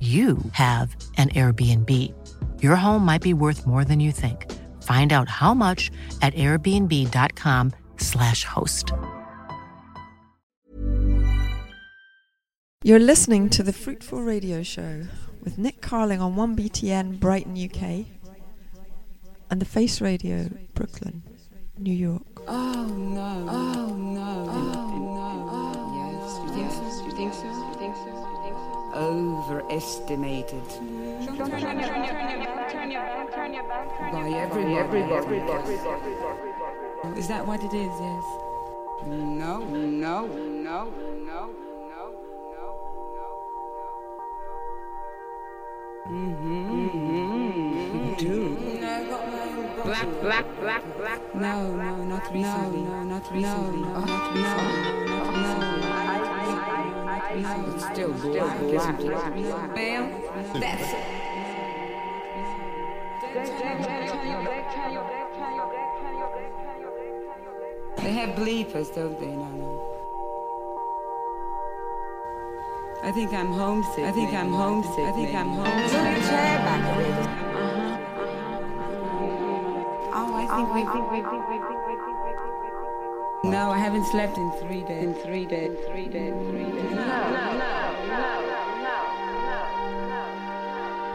you have an Airbnb. Your home might be worth more than you think. Find out how much at airbnb.com/slash host. You're listening to the Fruitful Radio Show with Nick Carling on 1BTN Brighton, UK, and the Face Radio Brooklyn, New York. Oh no. Oh no. Oh no. Yes. You think so? You think so? You think so? You think so? Overestimated. By everybody. Is that what it is? Yes. No. No. No. No. No. No, no, no, no, no. Mm-hmm. Dude. Black, black, black, black. No, no, not recently. No, no, not recently. No, no, not recently. No, no, no. Still black? Ma'am, that's it. They have bleepers, don't they? No. I think I'm homesick. I think I'm homesick. I think I'm homesick. Move your chair back a little. Uh-huh, uh-huh, uh-huh. Oh, I think we No, I haven't slept in three days. In three days. Three days. Three days. No, no, no, no, no, no.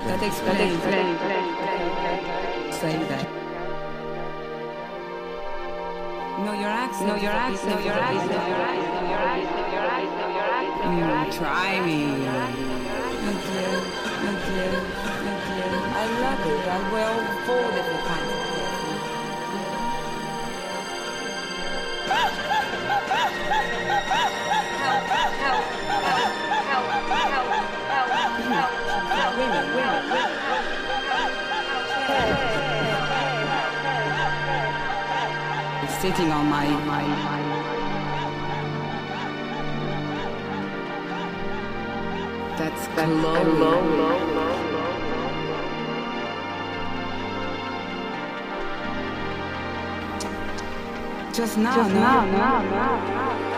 That explains. That explains. Say that. No, your accent. No, your accent. No, your accent. No, your accent. No, your accent. No, your accent. No, your accent. Mm, try me. Adieu. Adieu. Adieu. I love it. I wear four different Sitting on my, my, my That's Chloe. Just now, Just now, now, now, now.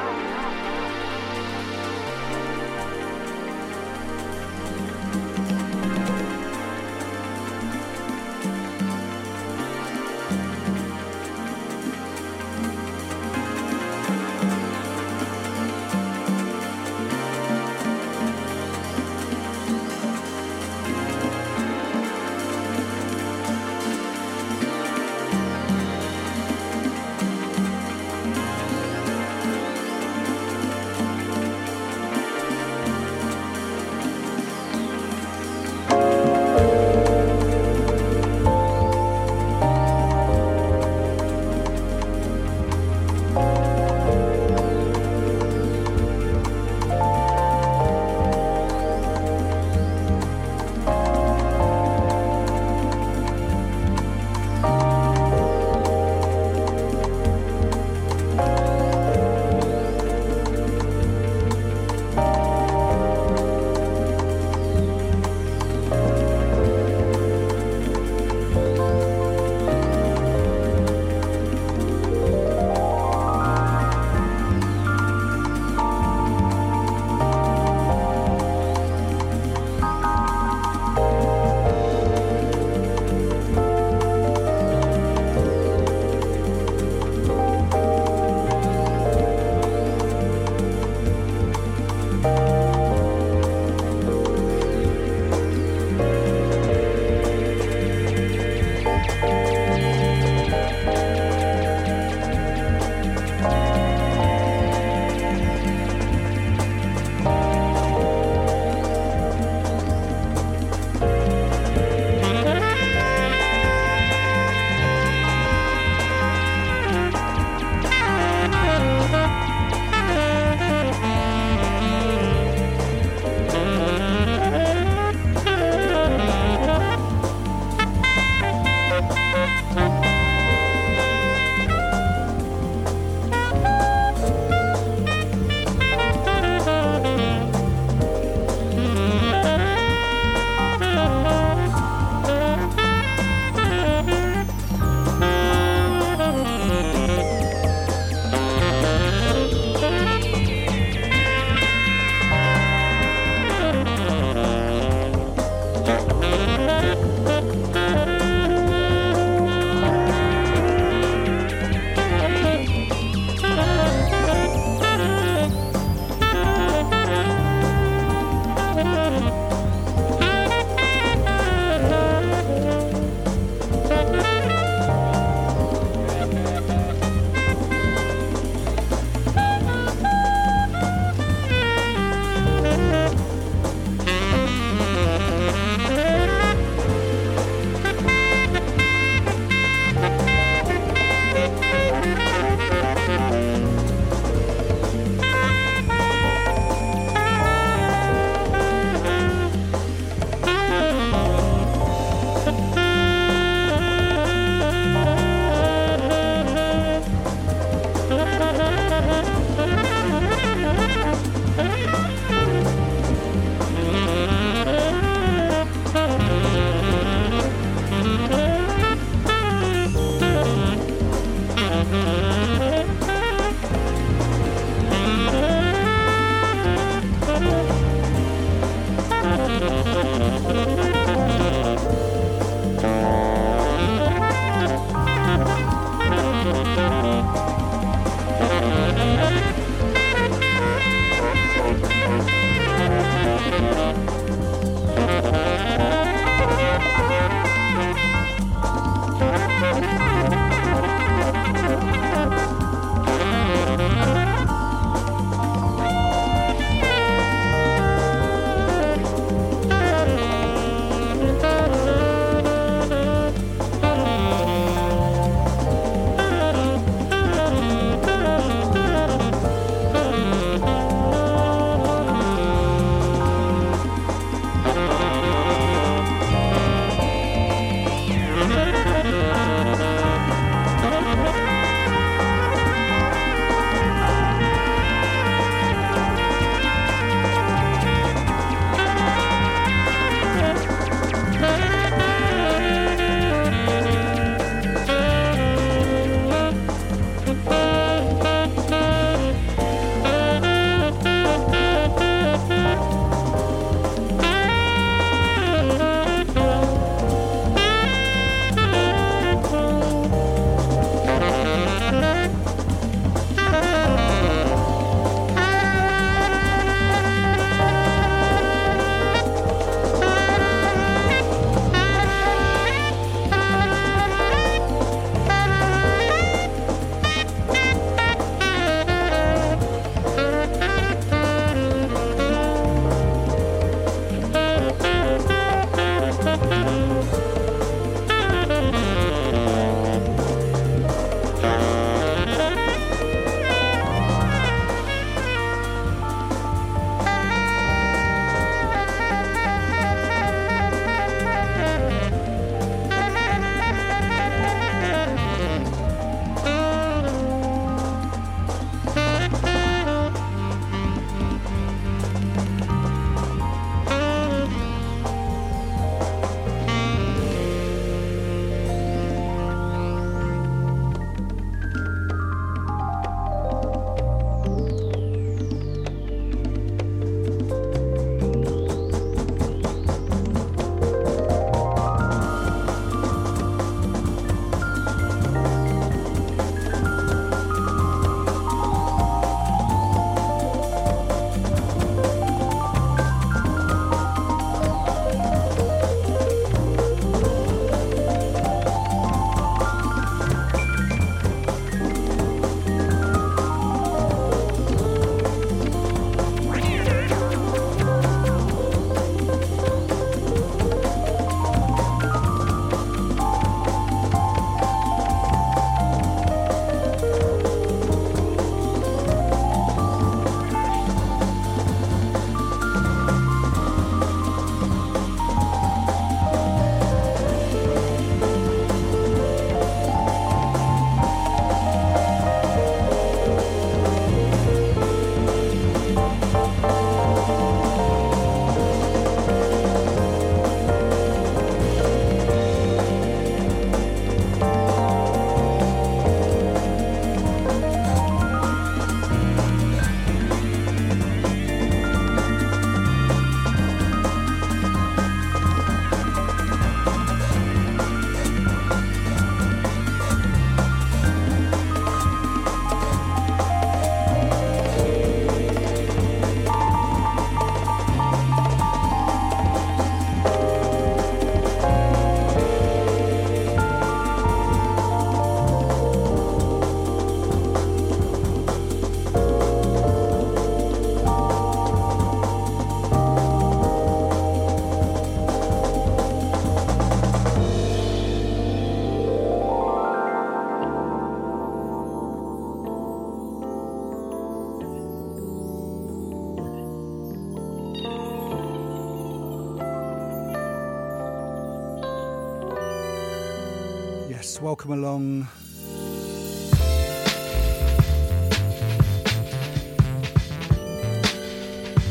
Welcome along.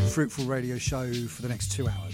Fruitful radio show for the next two hours.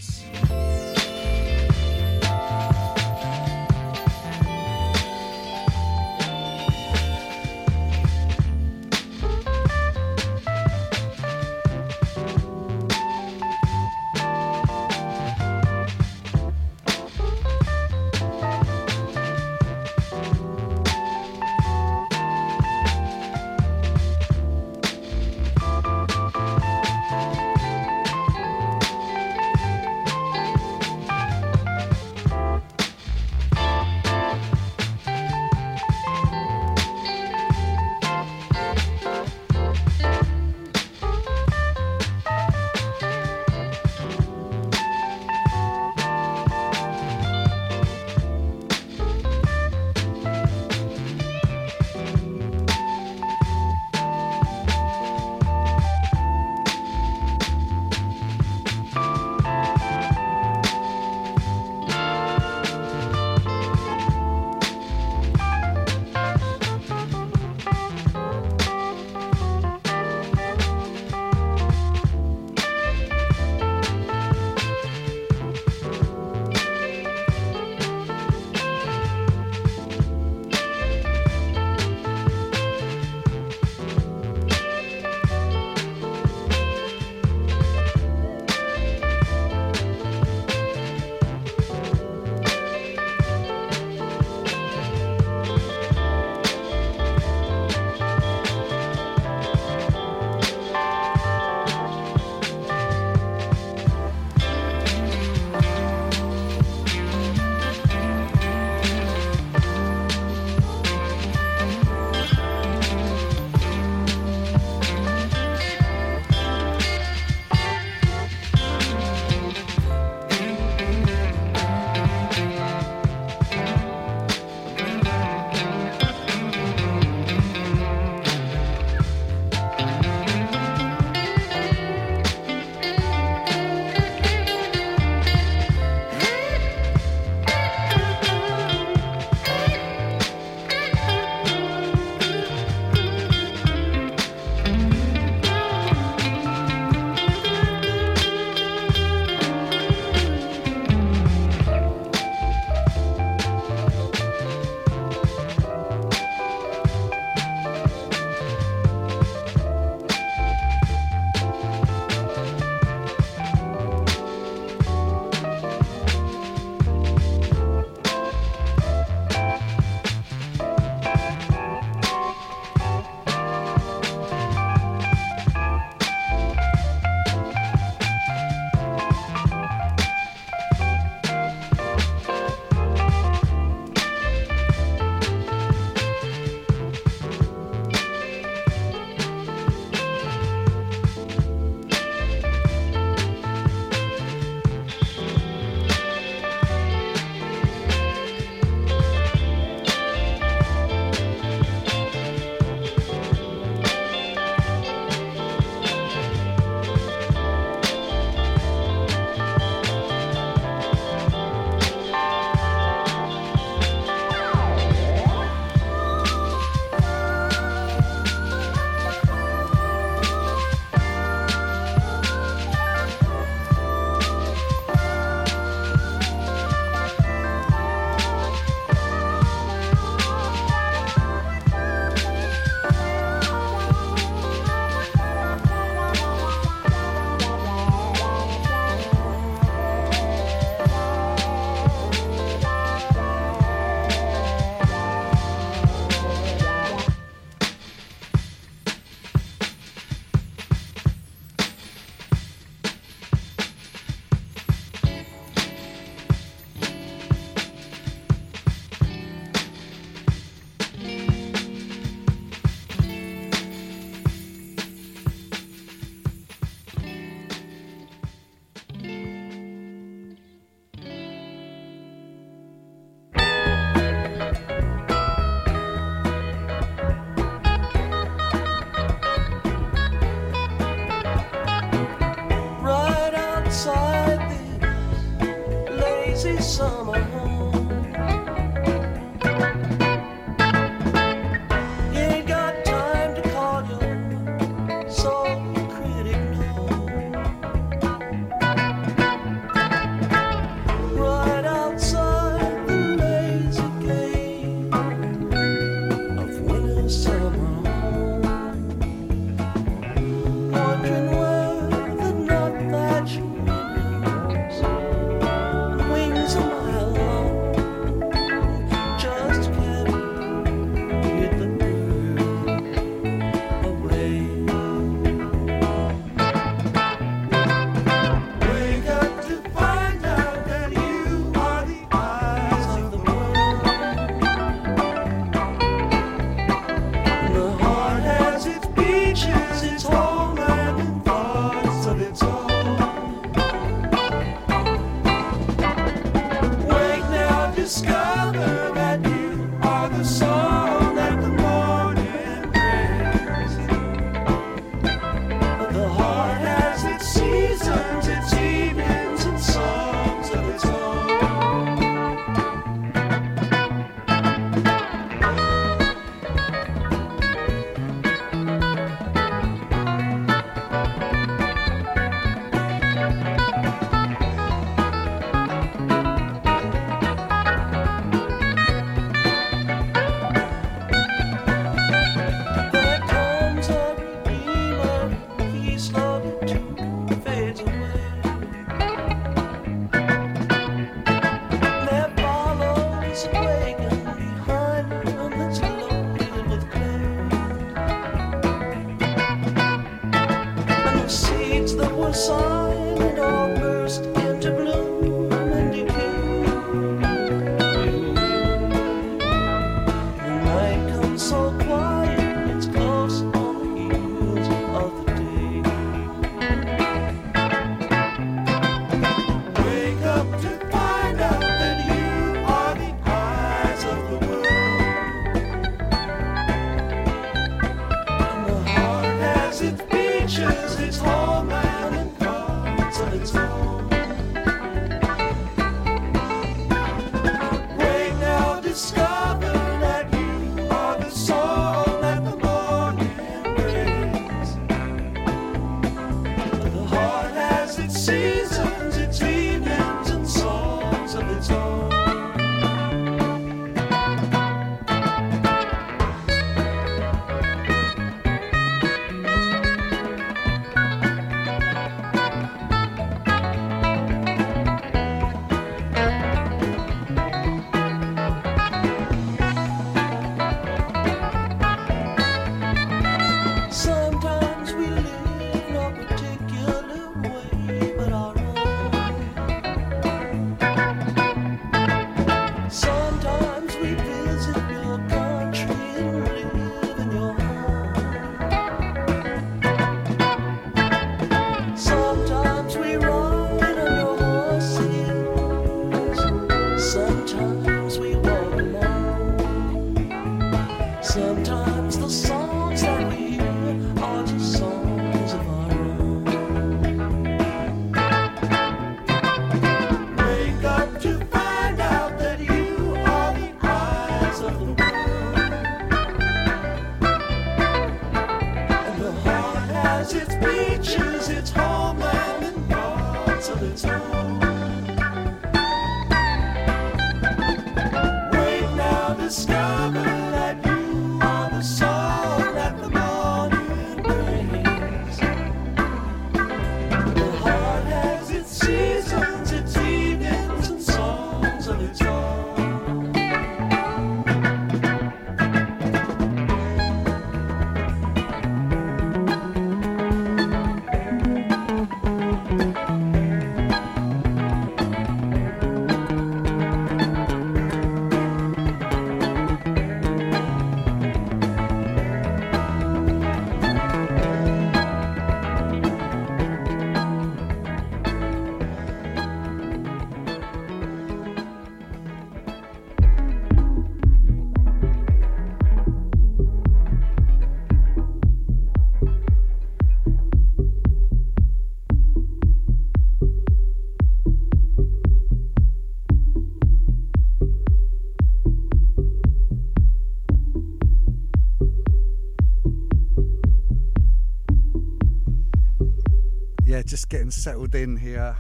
Yeah, just getting settled in here.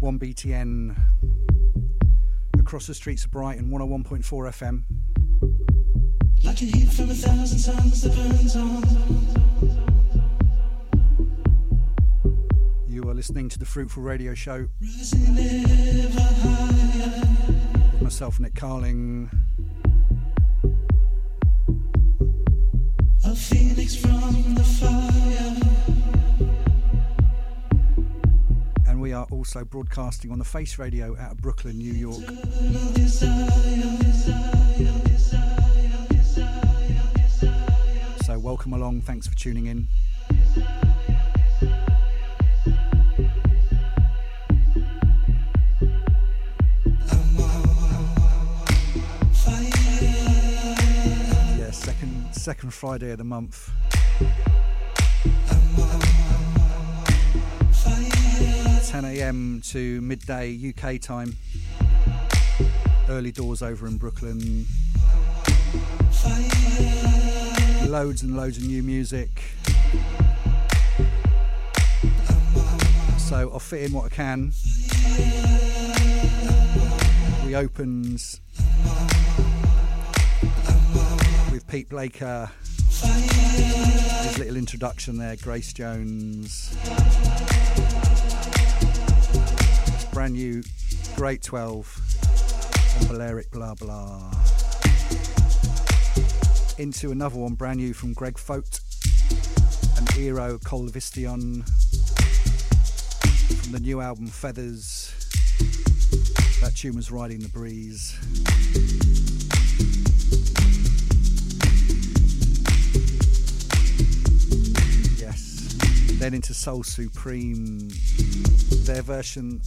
1BTN across the streets of Brighton, 101.4 FM. Like a heat from a thousand suns that burns on. You are listening to the Fruitful Radio Show Rising ever higher. with myself, Nick Carling. A phoenix from the fire. We are also broadcasting on the Face Radio out of Brooklyn, New York. So, welcome along. Thanks for tuning in. Yeah, second second Friday of the month. 10 a.m. to midday UK time. Early doors over in Brooklyn. Loads and loads of new music. So I'll fit in what I can. We opens with Pete Blaker. His little introduction there, Grace Jones. Brand new Great 12 on Blah Blah. Into another one brand new from Greg Foat and Eero Koivistoinen from the new album Feathers. That tune was Riding the Breeze. Yes. Then into Soul Supreme. Their version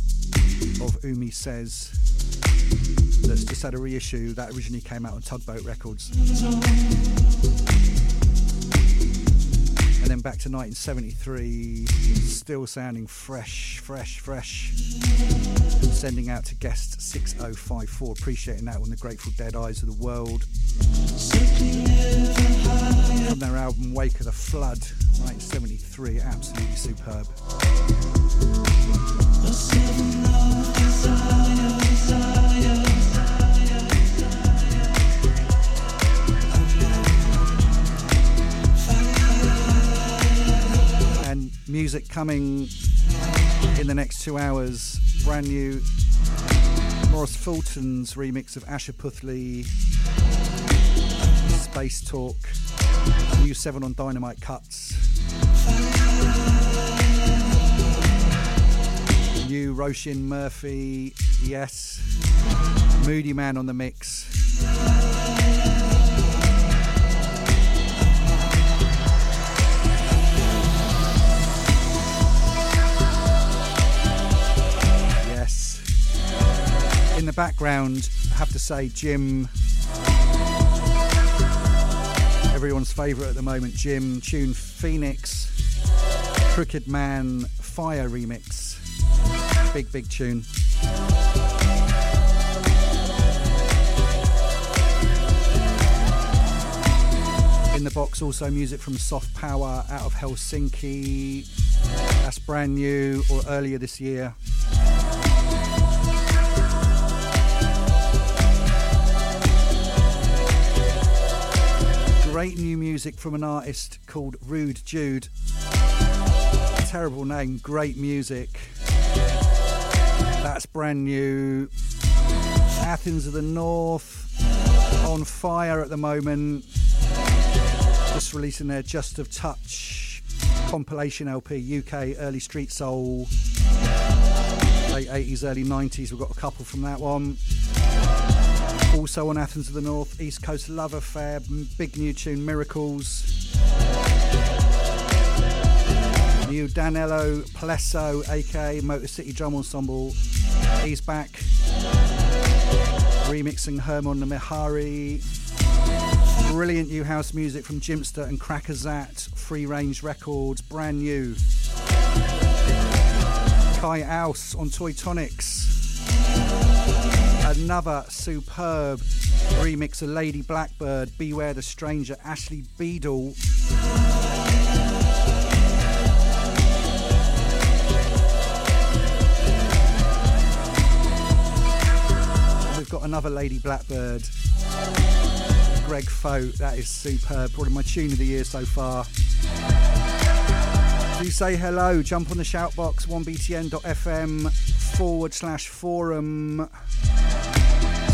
of Umi Says that's just had a reissue that originally came out on Tugboat Records. And then back to 1973, still sounding fresh, fresh, fresh. Sending out to guest 6054, appreciating that one, the Grateful Dead Eyes of the World. From their album Wake of the Flood, 1973, absolutely superb. And music coming in the next two hours, brand new Maurice Fulton's remix of Asha Puthli, Space Talk, new 7 on Dynamite Cuts, new Roisin Murphy, yes, Moodymann on the mix. Yes. In the background, I have to say, Jim, everyone's favourite at the moment, Jim, tune Phoenix, Crooked Man, Fire remix. Big, big tune. In the box, also music from Soft Power out of Helsinki. That's brand new or earlier this year. Great new music from an artist called Rude Jude. Terrible name, great music. That's brand new. Athens of the North on fire at the moment. Just releasing their Just of Touch compilation LP, UK Early Street Soul, late 80s, early 90s. We've got a couple from that one. Also on Athens of the North, East Coast Love Affair, big new tune Miracles. New Danilo Plessow, aka Motor City Drum Ensemble, he's back. Remixing Hermon Mehari. Brilliant new house music from Jimpster and Crackazat, Free Range Records, brand new. Kai Alce on Toy Tonics. Another superb remix of Lady Blackbird, Beware the Stranger, Ashley Beedle. Got another Lady Blackbird. Greg Foat, that is superb. Probably my tune of the year so far. Do say hello. Jump on the shout box 1btn.fm forward slash forum.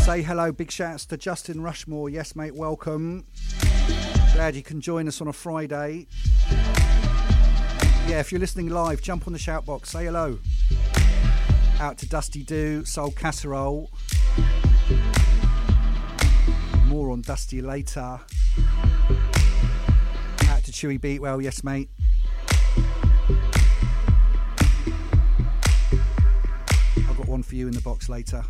Say hello. Big shouts to Justin Rushmore. Yes, mate, welcome. Glad you can join us on a Friday. Yeah, if you're listening live, jump on the shout box. Say hello. Out to Dusty Do, Soul Casserole. More on Dusty later. Out to Chewy Beatwell. Yes, mate. I've got one for you in the box later.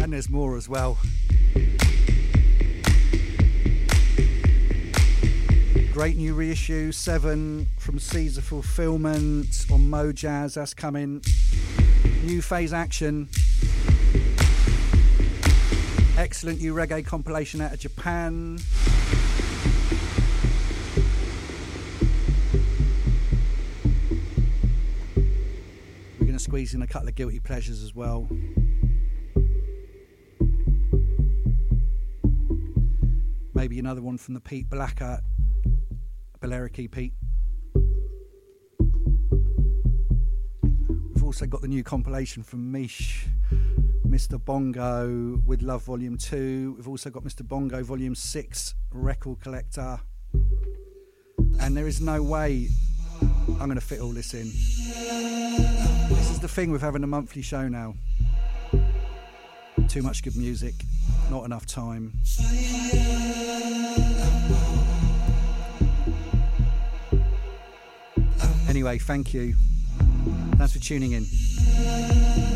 And there's more as well. Great new reissue, Seven from Caesar Fulfillment on Mojazz. That's coming. New phase action. Excellent new reggae compilation out of Japan. We're going to squeeze in a couple of guilty pleasures as well. Maybe another one from the Pete Blaker Balearic Pete. We've also got the new compilation from Mish, Mr. Bongo with Love Volume 2. We've also got Mr. Bongo Volume 6, Record Collector. And there is no way I'm going to fit all this in. This is the thing with having a monthly show now. Too much good music, not enough time. Anyway, thank you. Thanks for tuning in.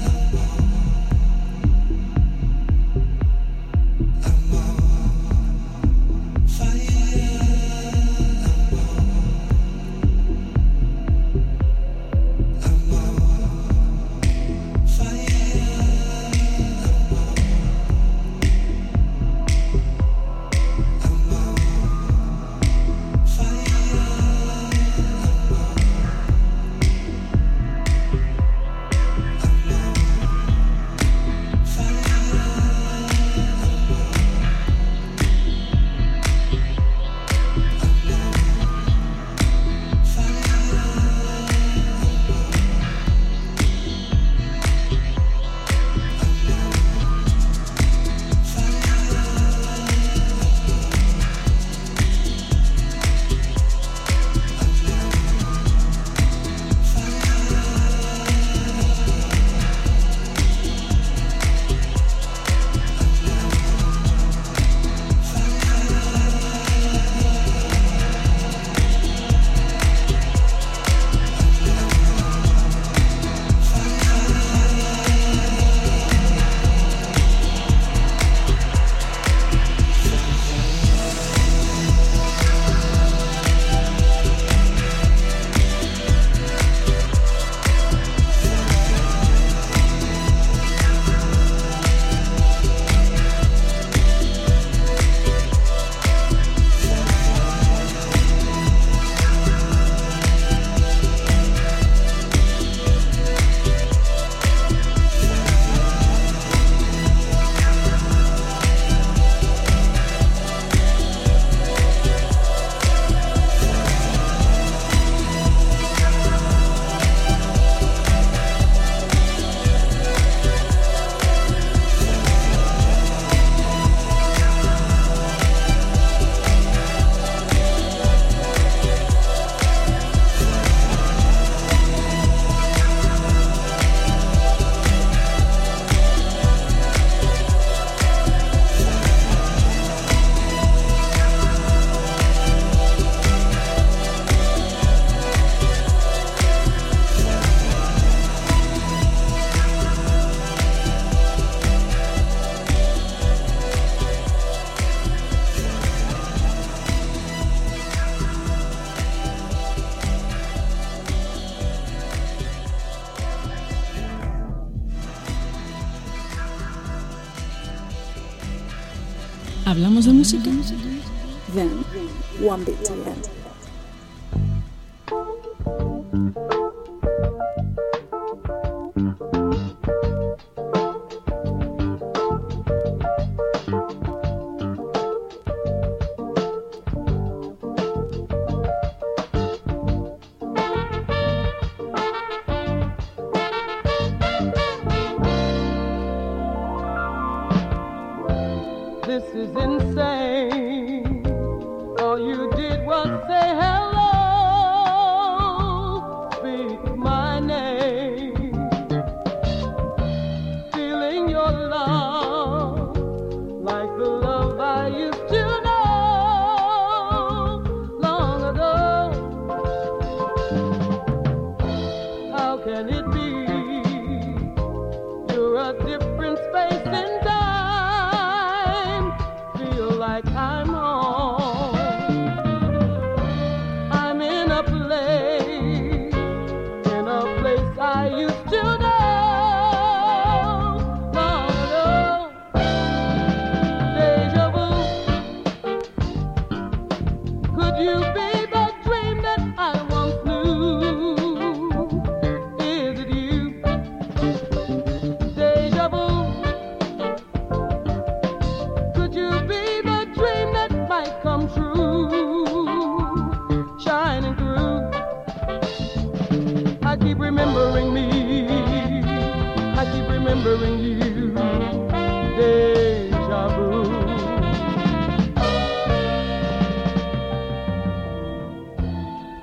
Música?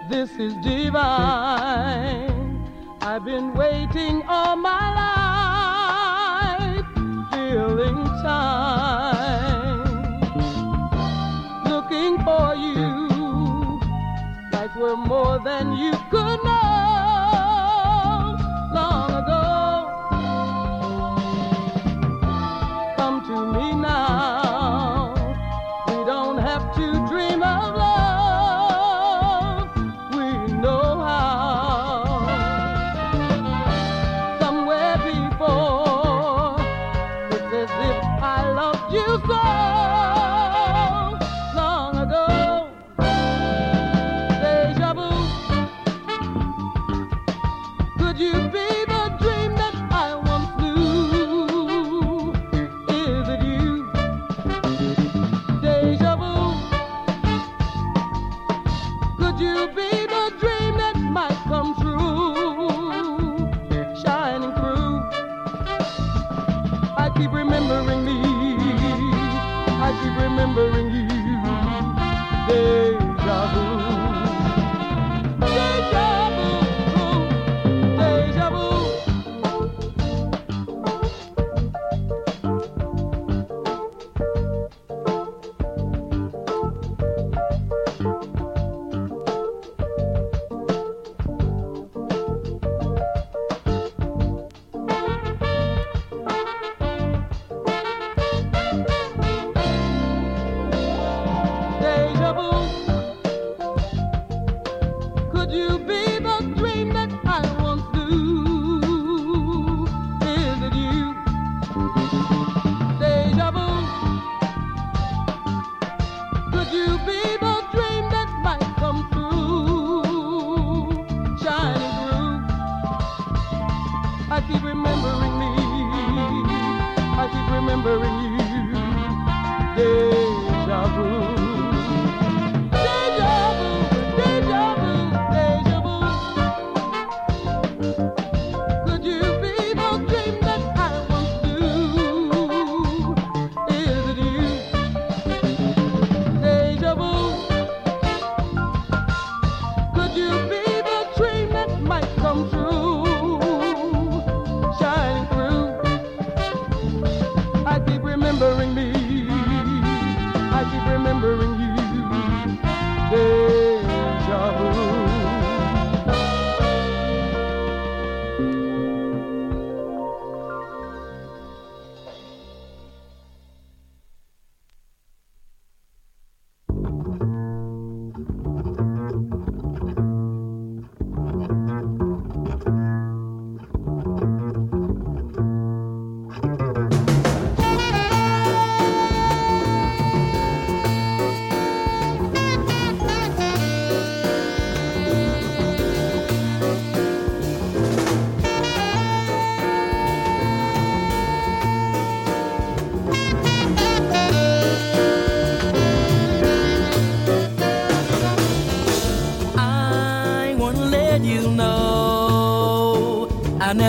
this is divine. I've been waiting all my life, feeling time, looking for you like we're more than you could.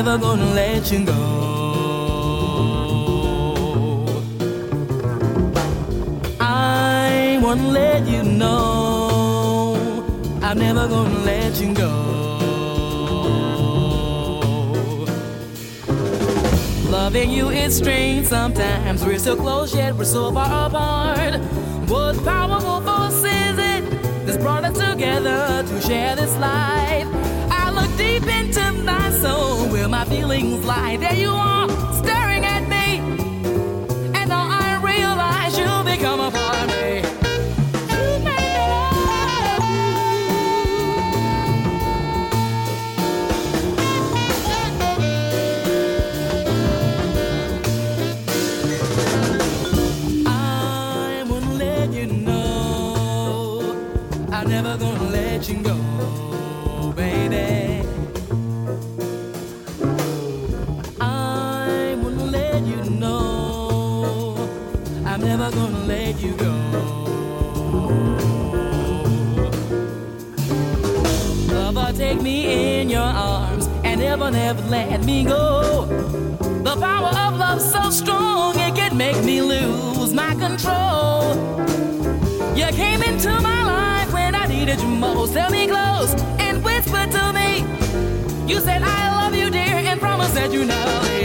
never gonna let you go. I won't let you know. I'm never gonna let you go. Loving you is strange sometimes. We're so close yet we're so far apart. What powerful force is it that's brought us together to share this life? deep into my soul where my feelings lie. There you are, staring at me. take me in your arms and never, never let me go. The power of love so strong it can make me lose my control. You came into my life when I needed you most. Held me close and whispered to me. You said I love you, dear, and promised that you know.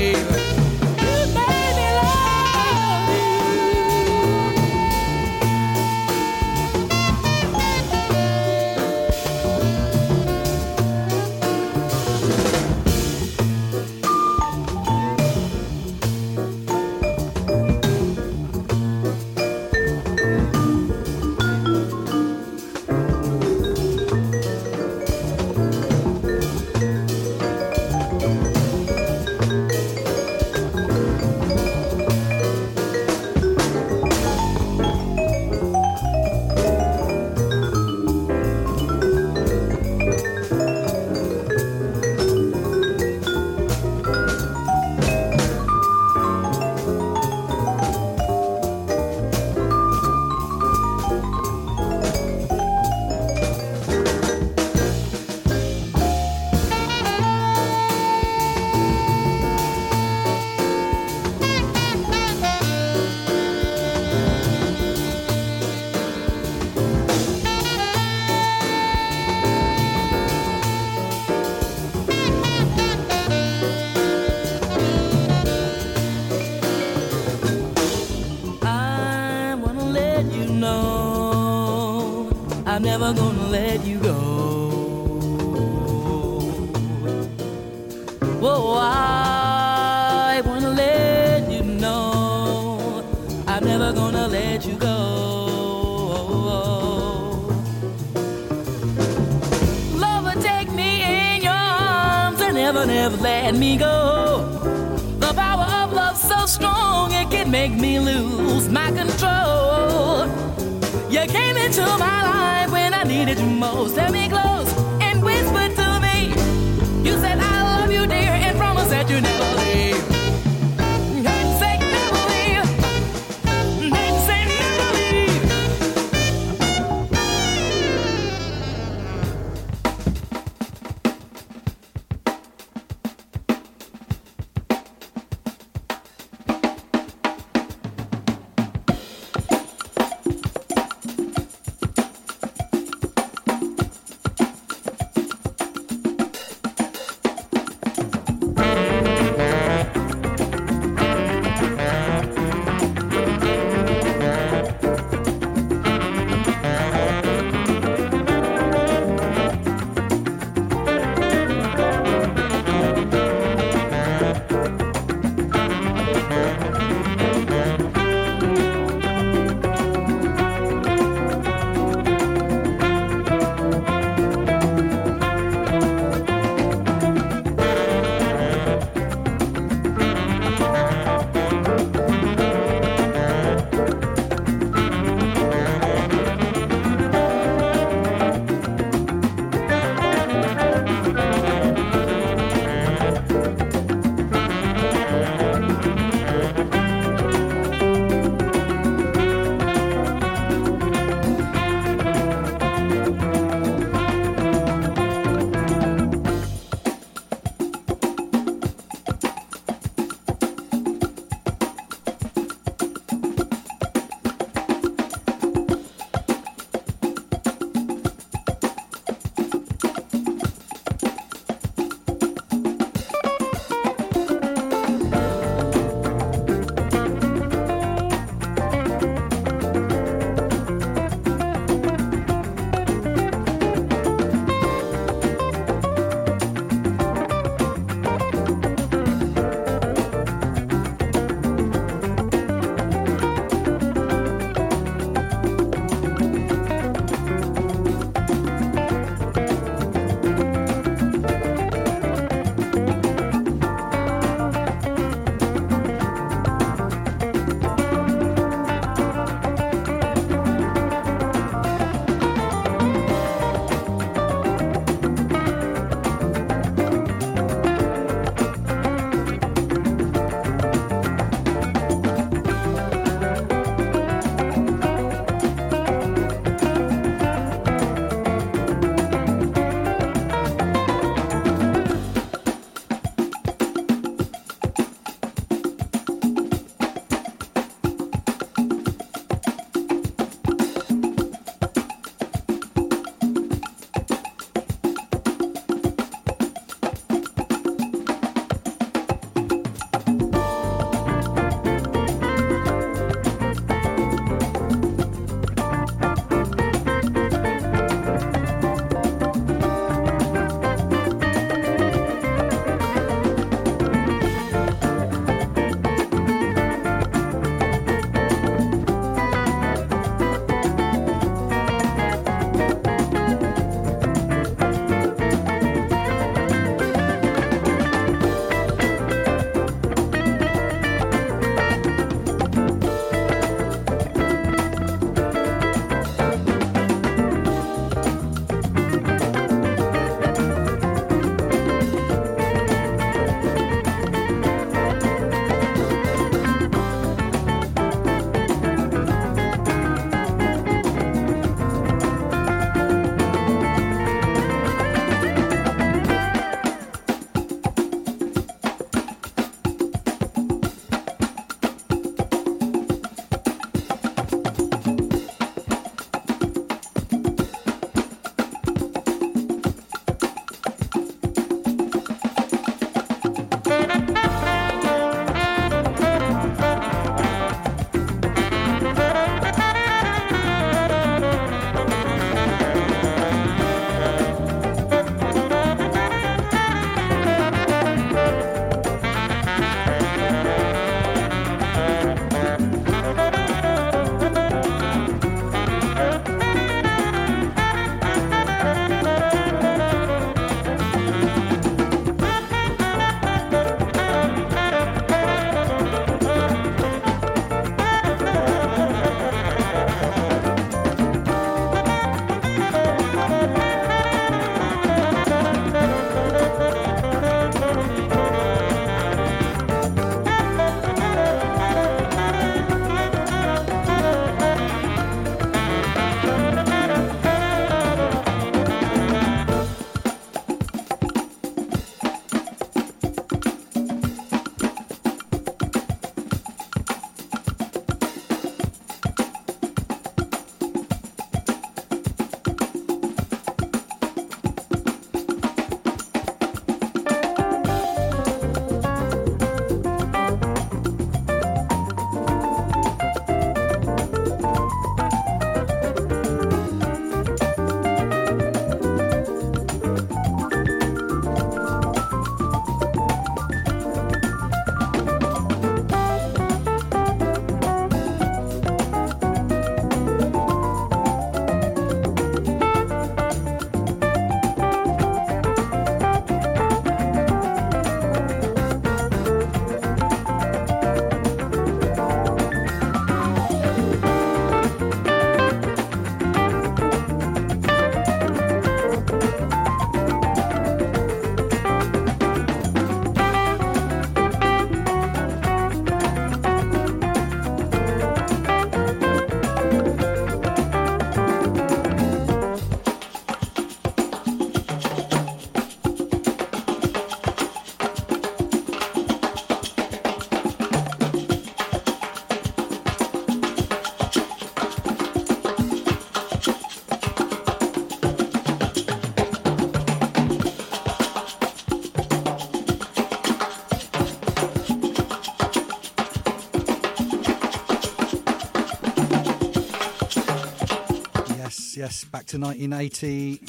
Yes, back to 1980.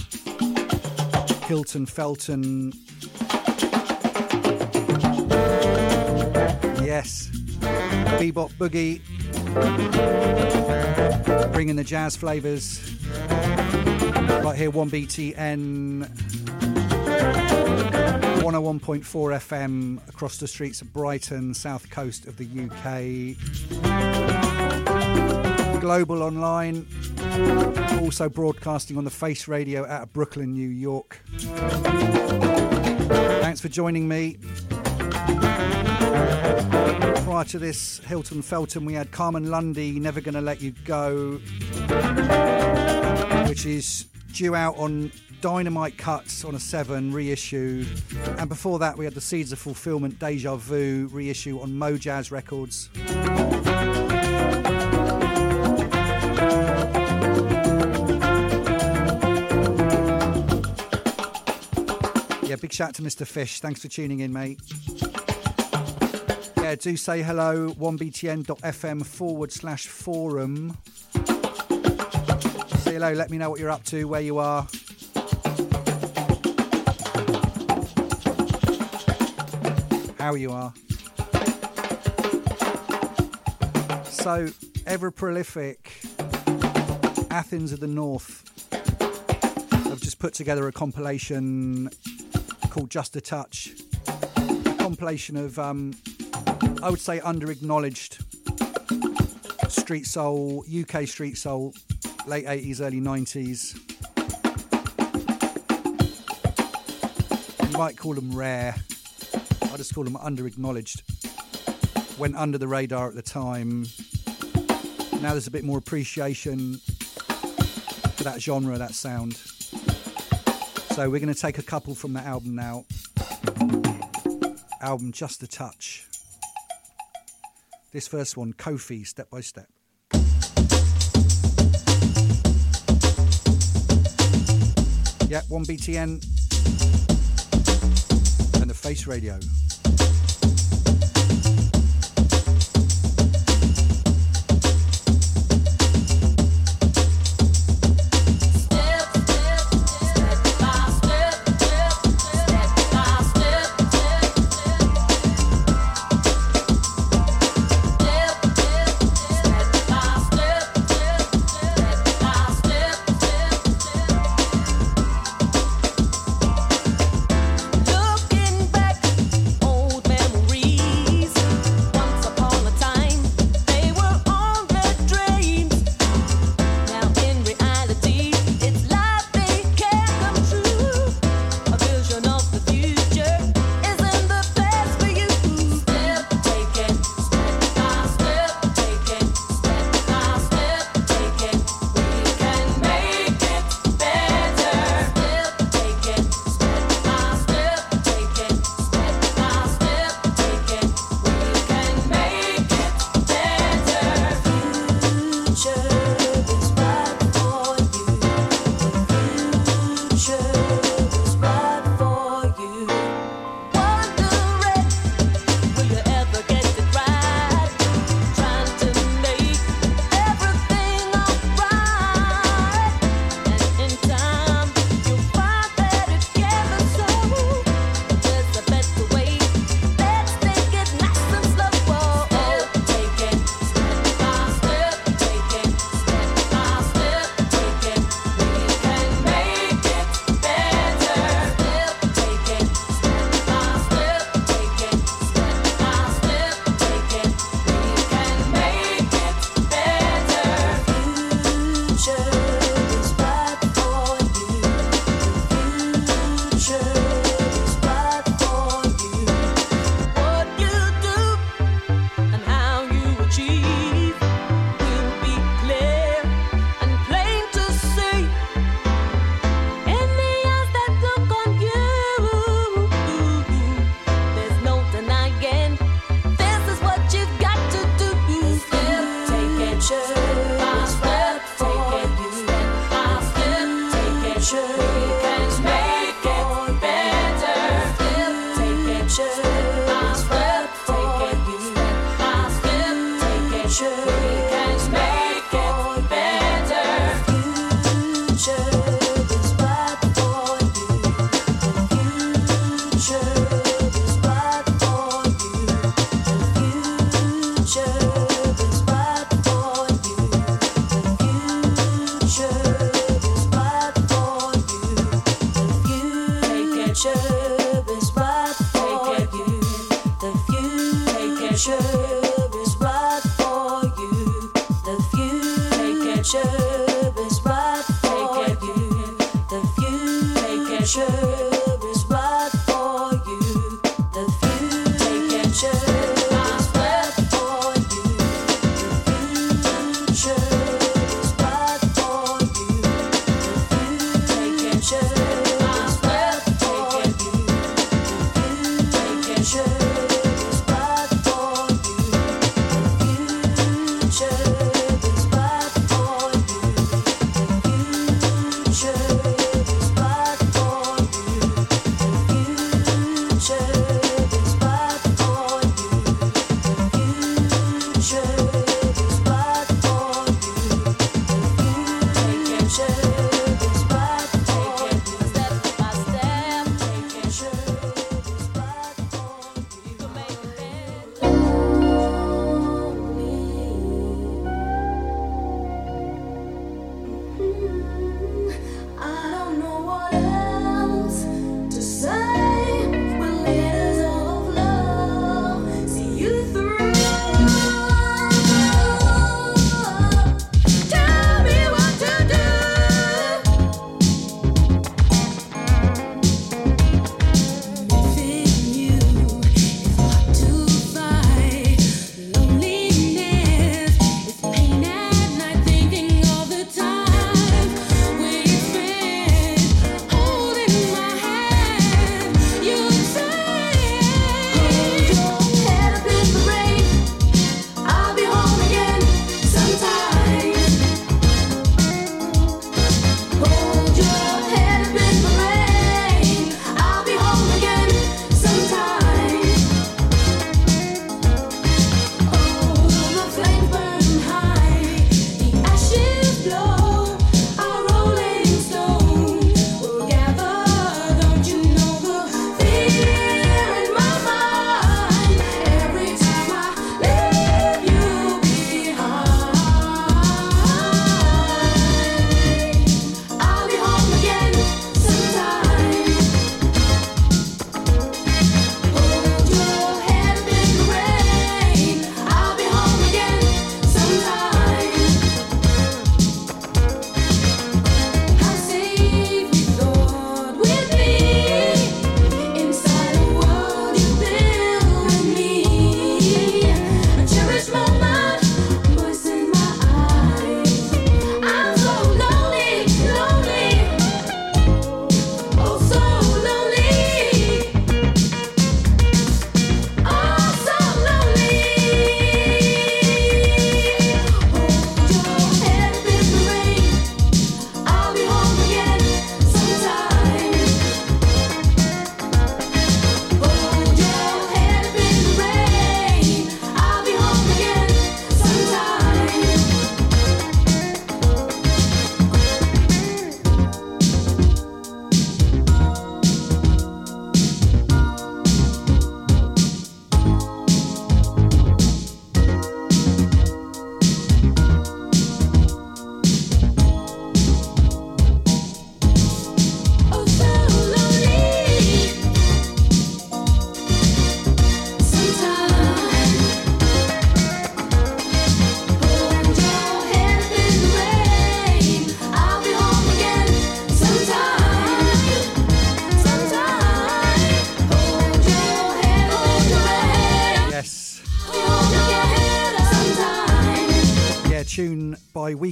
Hilton Felton. Yes, bebop boogie. Bringing the jazz flavours. Right here, 1BTN 101.4 FM across the streets of Brighton, south coast of the UK. Global online, also broadcasting on the Face Radio out of Brooklyn, New York. Thanks for joining me. Prior to this, Hilton Felton, we had Carmen Lundy, Never Gonna Let You Go, which is due out on Dynamite Cuts on a 7 reissue. And before that, we had the Seeds of Fulfillment Deja Vu reissue on Mojazz Records. Big shout out to Mr. Fish. Thanks for tuning in, mate. Yeah, do say hello, 1btn.fm forward slash forum. Say hello, let me know what you're up to, where you are. How you are. So, ever prolific Athens of the North have just put together a compilation called Just a Touch. A compilation of, um, I would say, under acknowledged street soul, UK street soul, late 80s, early 90s. You might call them rare. I just call them under acknowledged. Went under the radar at the time. Now there's a bit more appreciation for that genre, that sound. So we're going to take a couple from that album now. Album Just a Touch. This first one, Kofi, Step by Step. Yeah, 1BTN and the Face Radio.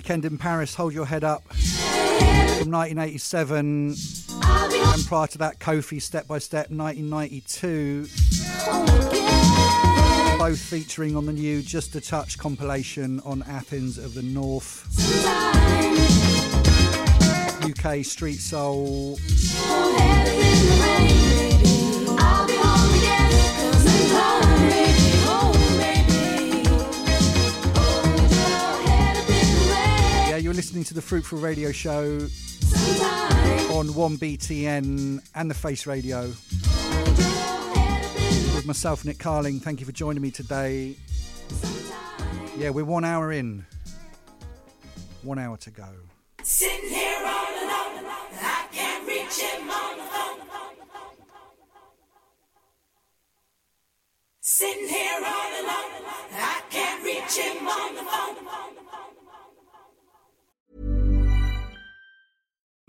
Weekend in Paris, Hold Your Head Up from 1987. And prior to that, Kofi Step by Step 1992. Both featuring on the new Just a Touch compilation on Athens of the North. UK Street Soul. You're listening to the Fruitful Radio Show on 1BTN and the Face Radio. With myself, Nick Carling. Thank you for joining me today. Yeah, we're one hour in. One hour to go. Sitting here all alone, I can't reach him on the phone. Sitting here all alone, I can't reach him on the phone.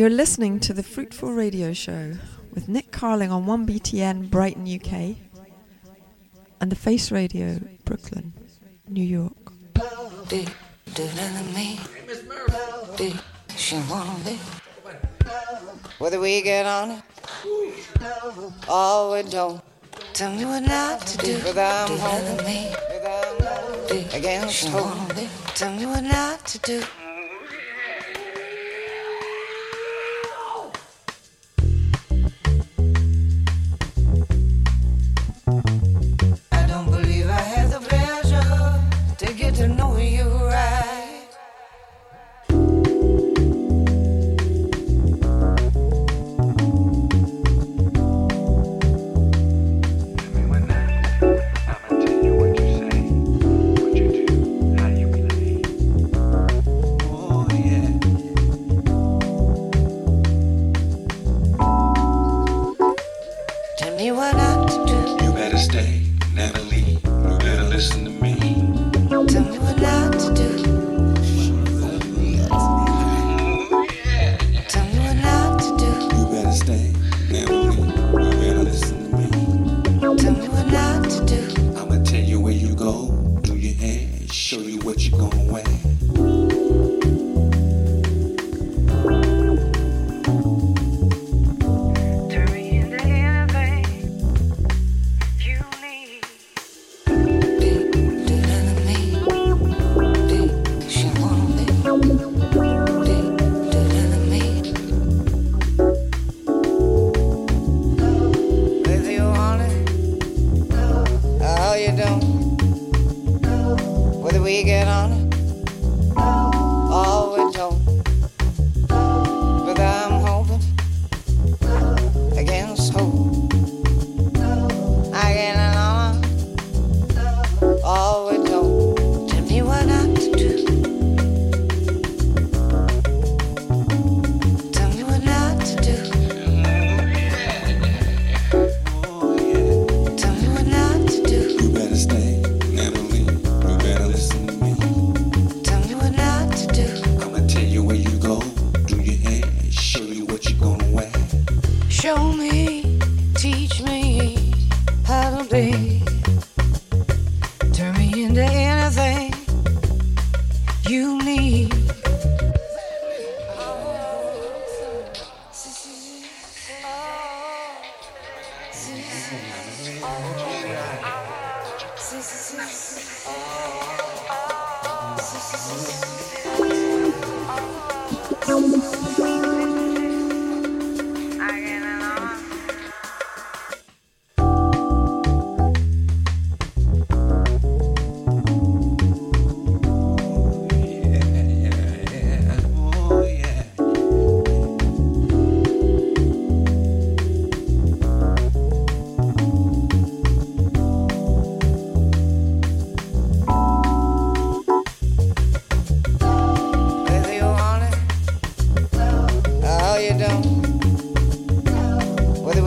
You're listening to the Fruitful Radio Show with Nick Carling on 1BTN Brighton, UK, and the Face Radio Brooklyn, New York. Whether we get on or we don't, tell me what not to do. Whether I'm home, whether I'm against hope, tell me what not to do. show you what you're gonna wear.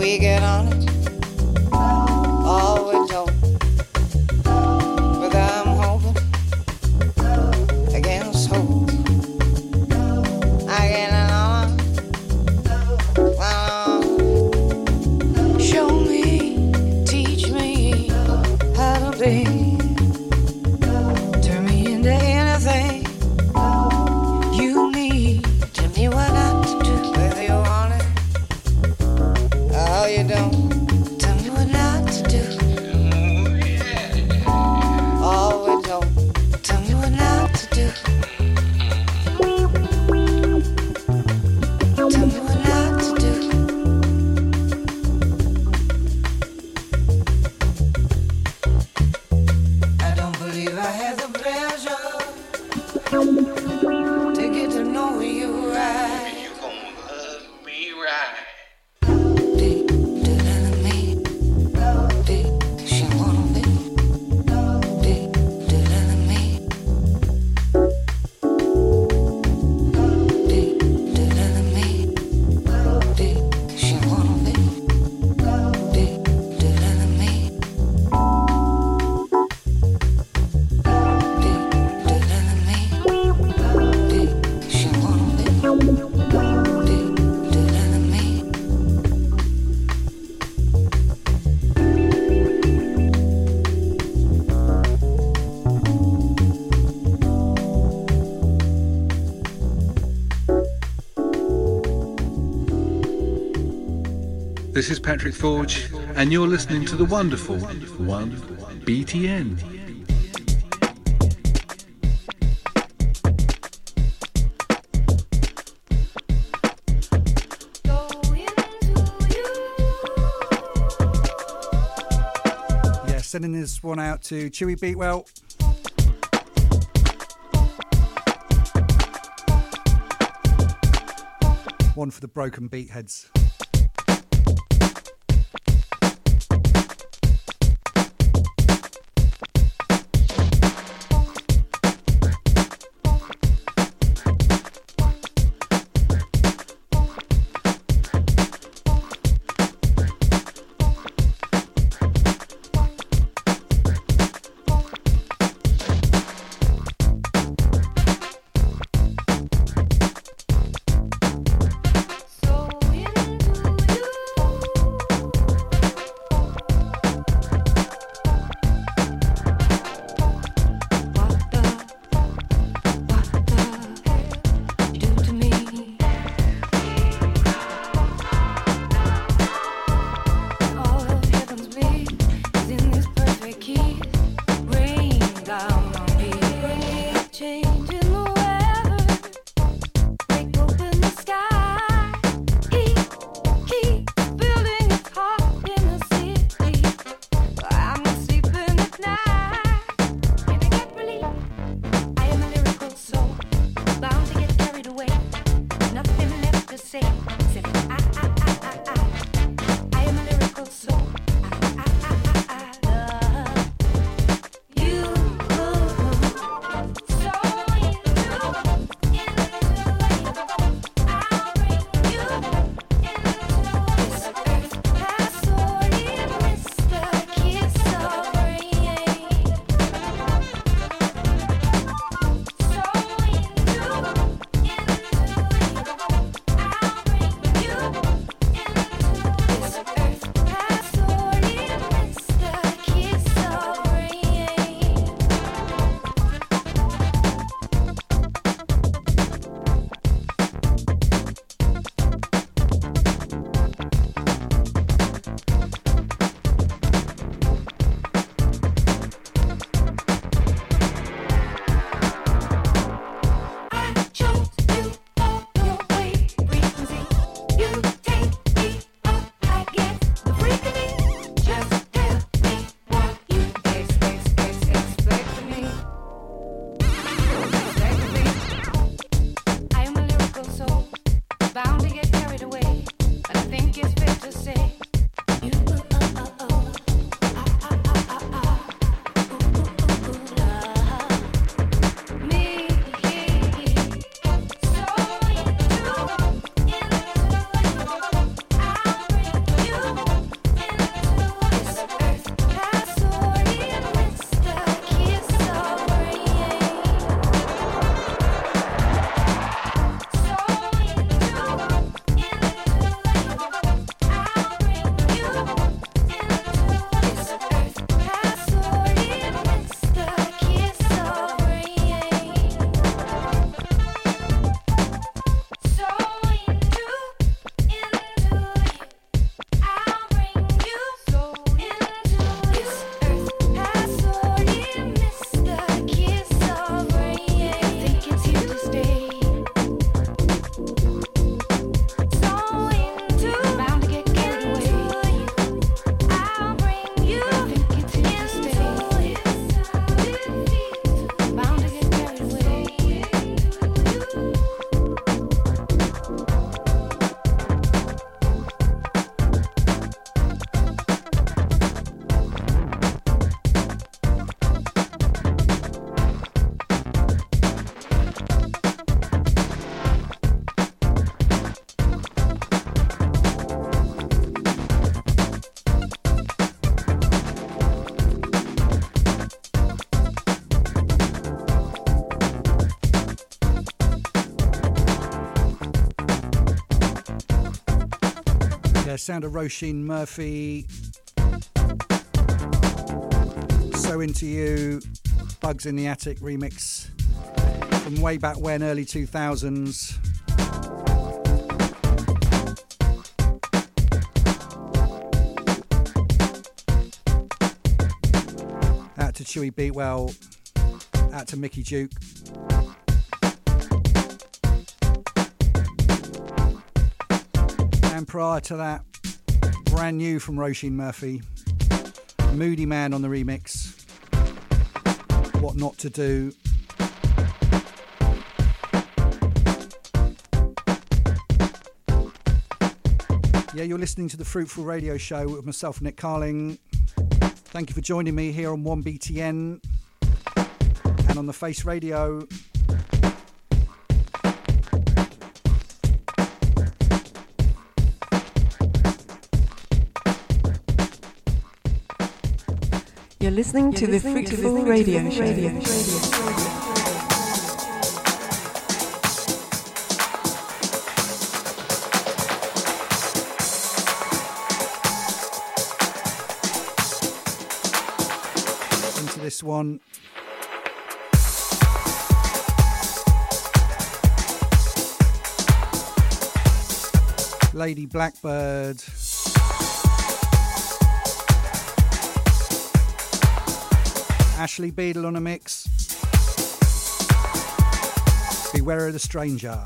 we get on it. This is Patrick Forge, and you're listening to the wonderful 1BTN. Yeah, sending this one out to Chewy Beatwell. One for the broken beat heads. sound of Roisin Murphy. So Into You, Bugs in the Attic remix from way back when, early 2000s. Out to Chewy Beatwell, out to Mickey Duke. And prior to that, brand new from Roisin Murphy, Moodymann on the remix. What Not to Do. Yeah, you're listening to the Fruitful Radio Show with myself, Nick Carling. Thank you for joining me here on 1BTN and on the Face Radio. You're listening to the Fruitful Radio Show. Into this one. Lady Blackbird. Ashley Beedle on a mix. Beware of the stranger.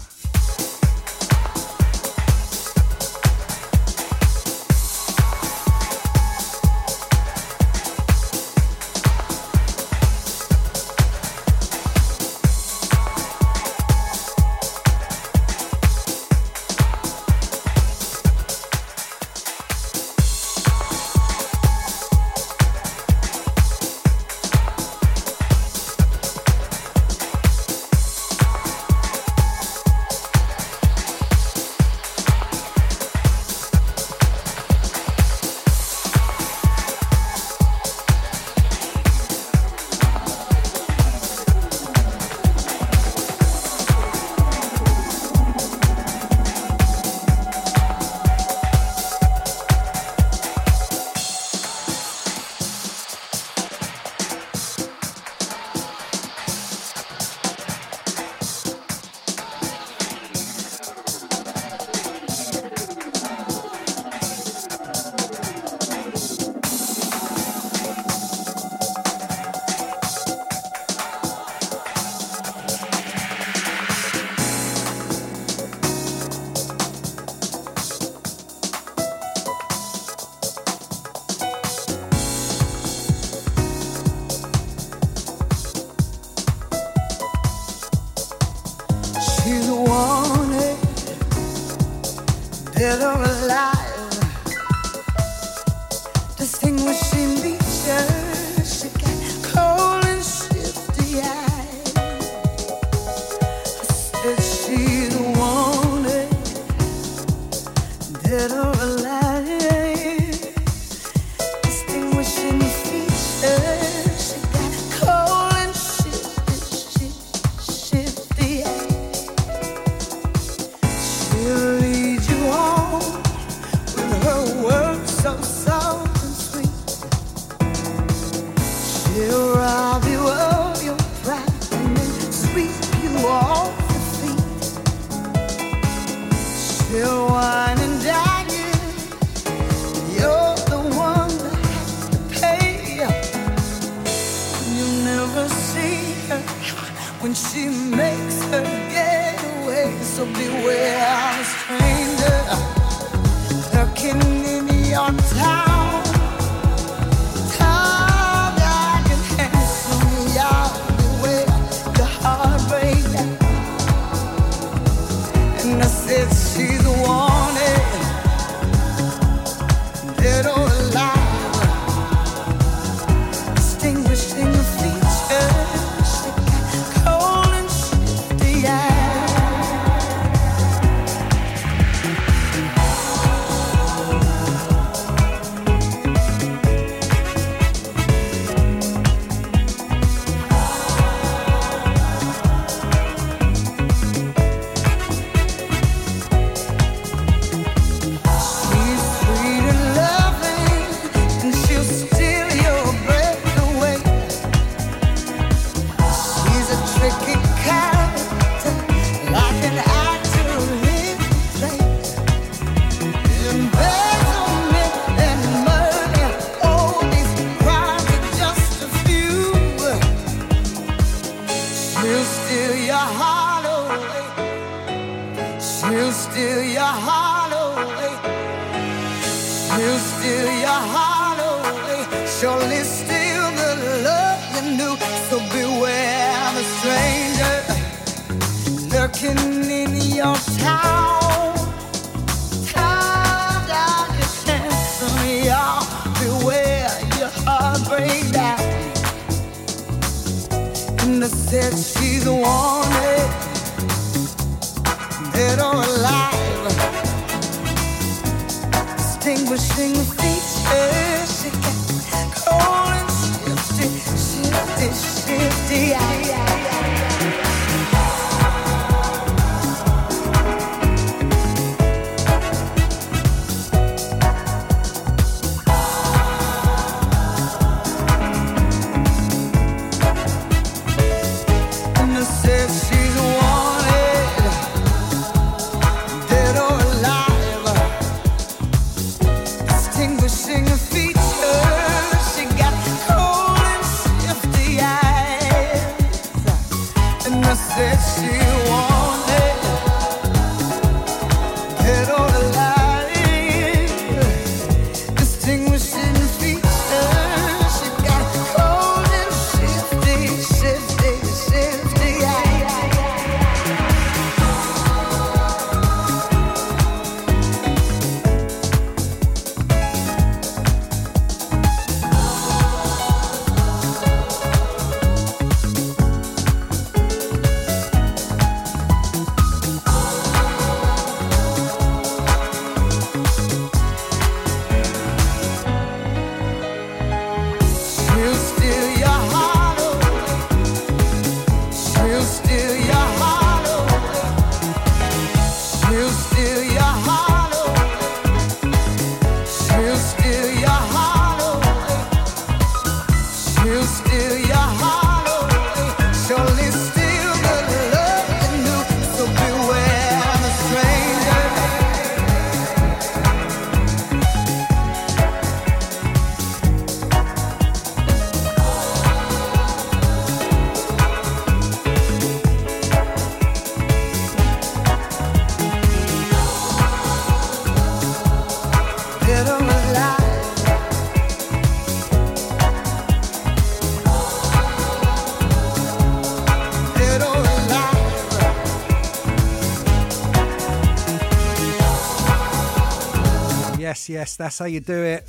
Yes, that's how you do it.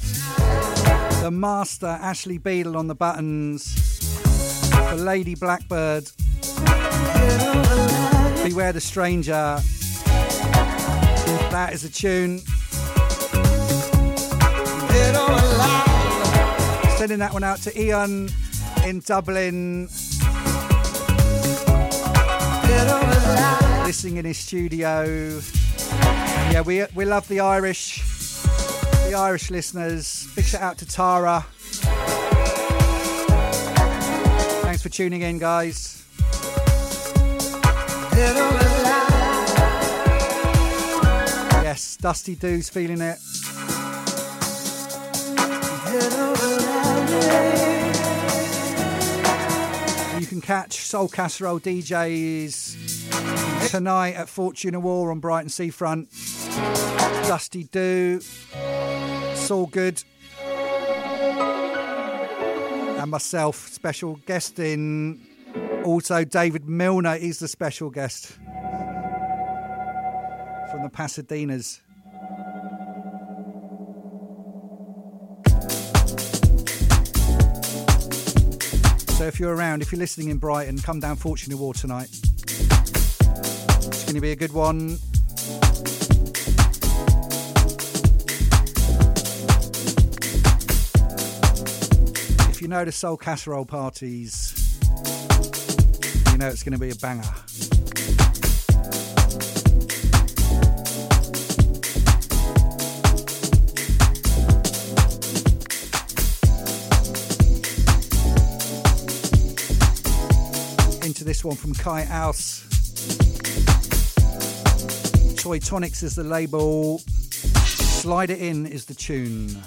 The master Ashley Beedle on the buttons for Lady Blackbird. Beware the stranger. That is a tune. Sending that one out to Ian in Dublin. Listening in his studio. Yeah, we we love the Irish. The Irish listeners. Big shout out to Tara. Thanks for tuning in, guys. Yes, Dusty Doo's feeling it. You can catch Soul Casserole DJs tonight at Fortune of War on Brighton Seafront. Dusty Doo, Saul Good, and myself, special guest in. Also, David Milner is the special guest from the Pasadenas. So if you're around, if you're listening in Brighton, come down Fortune War tonight. It's going to be a good one. If you know the Soul Casserole parties, you know it's going to be a banger. Into this one from Kai Alce. Toy Tonics is the label. Slide It In is the tune.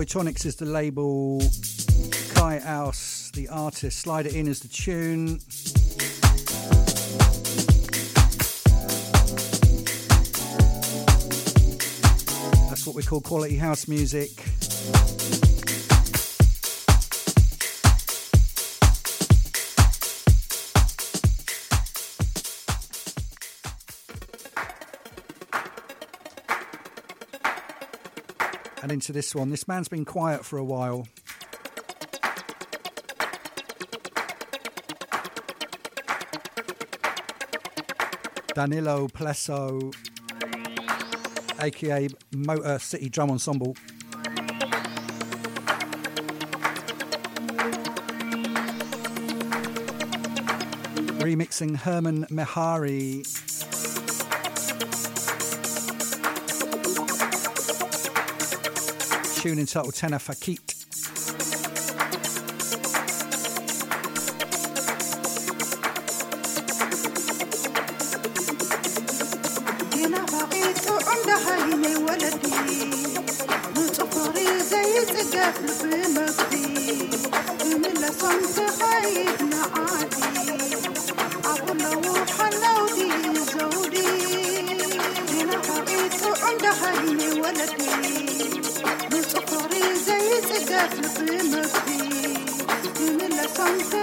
Yeah, Tonics is the label. Kai Alce, the artist. Slide it in as the tune. That's what we call quality house music. Into this one. This man's been quiet for a while. Danilo Plessow, aka Motor City Drum Ensemble. Remixing Hermon Mehari. tune entitled Tana Fakit. من لا صمت عادي من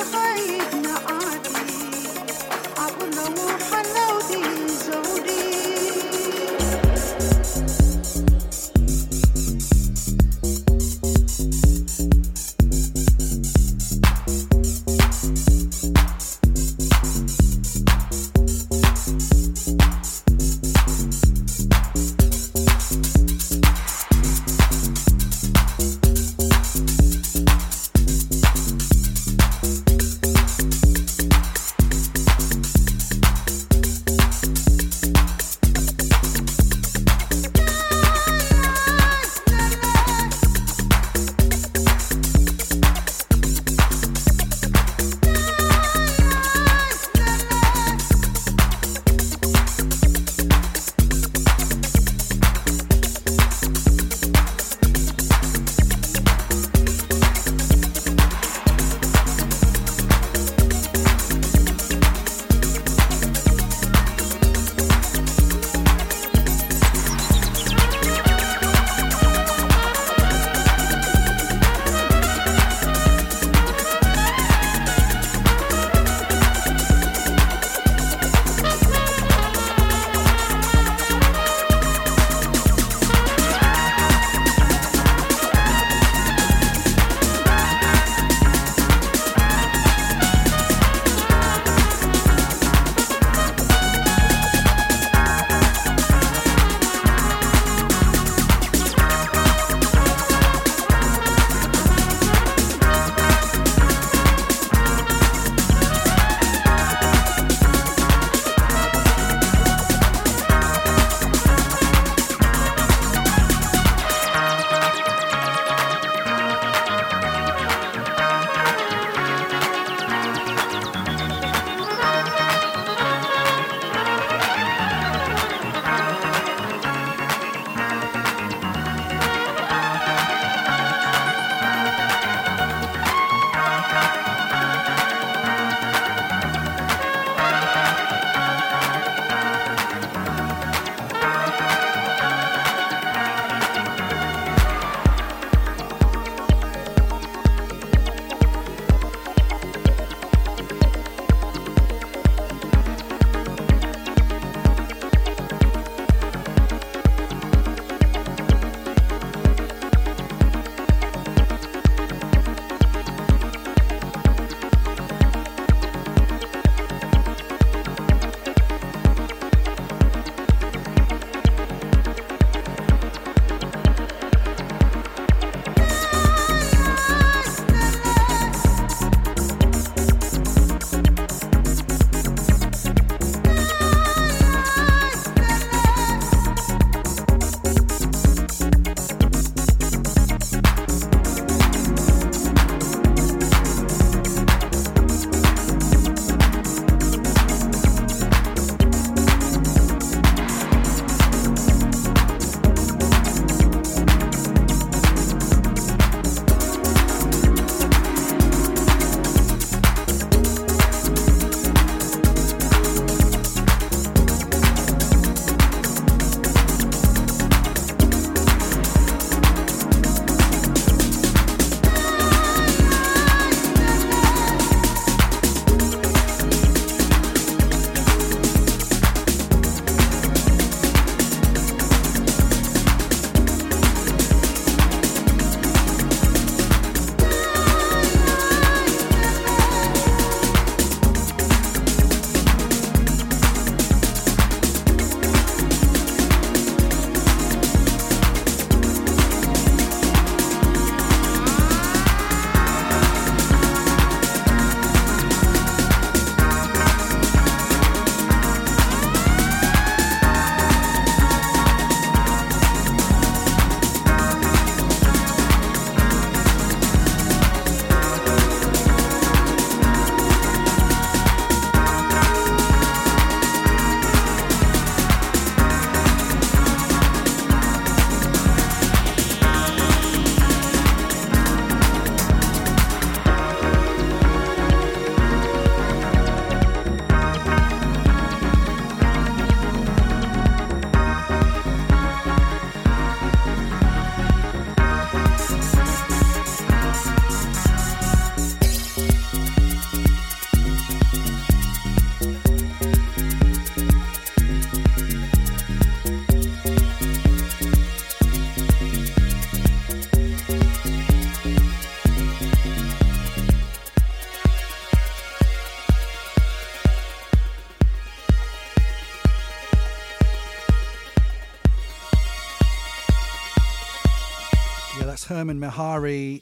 Hermon Mehari,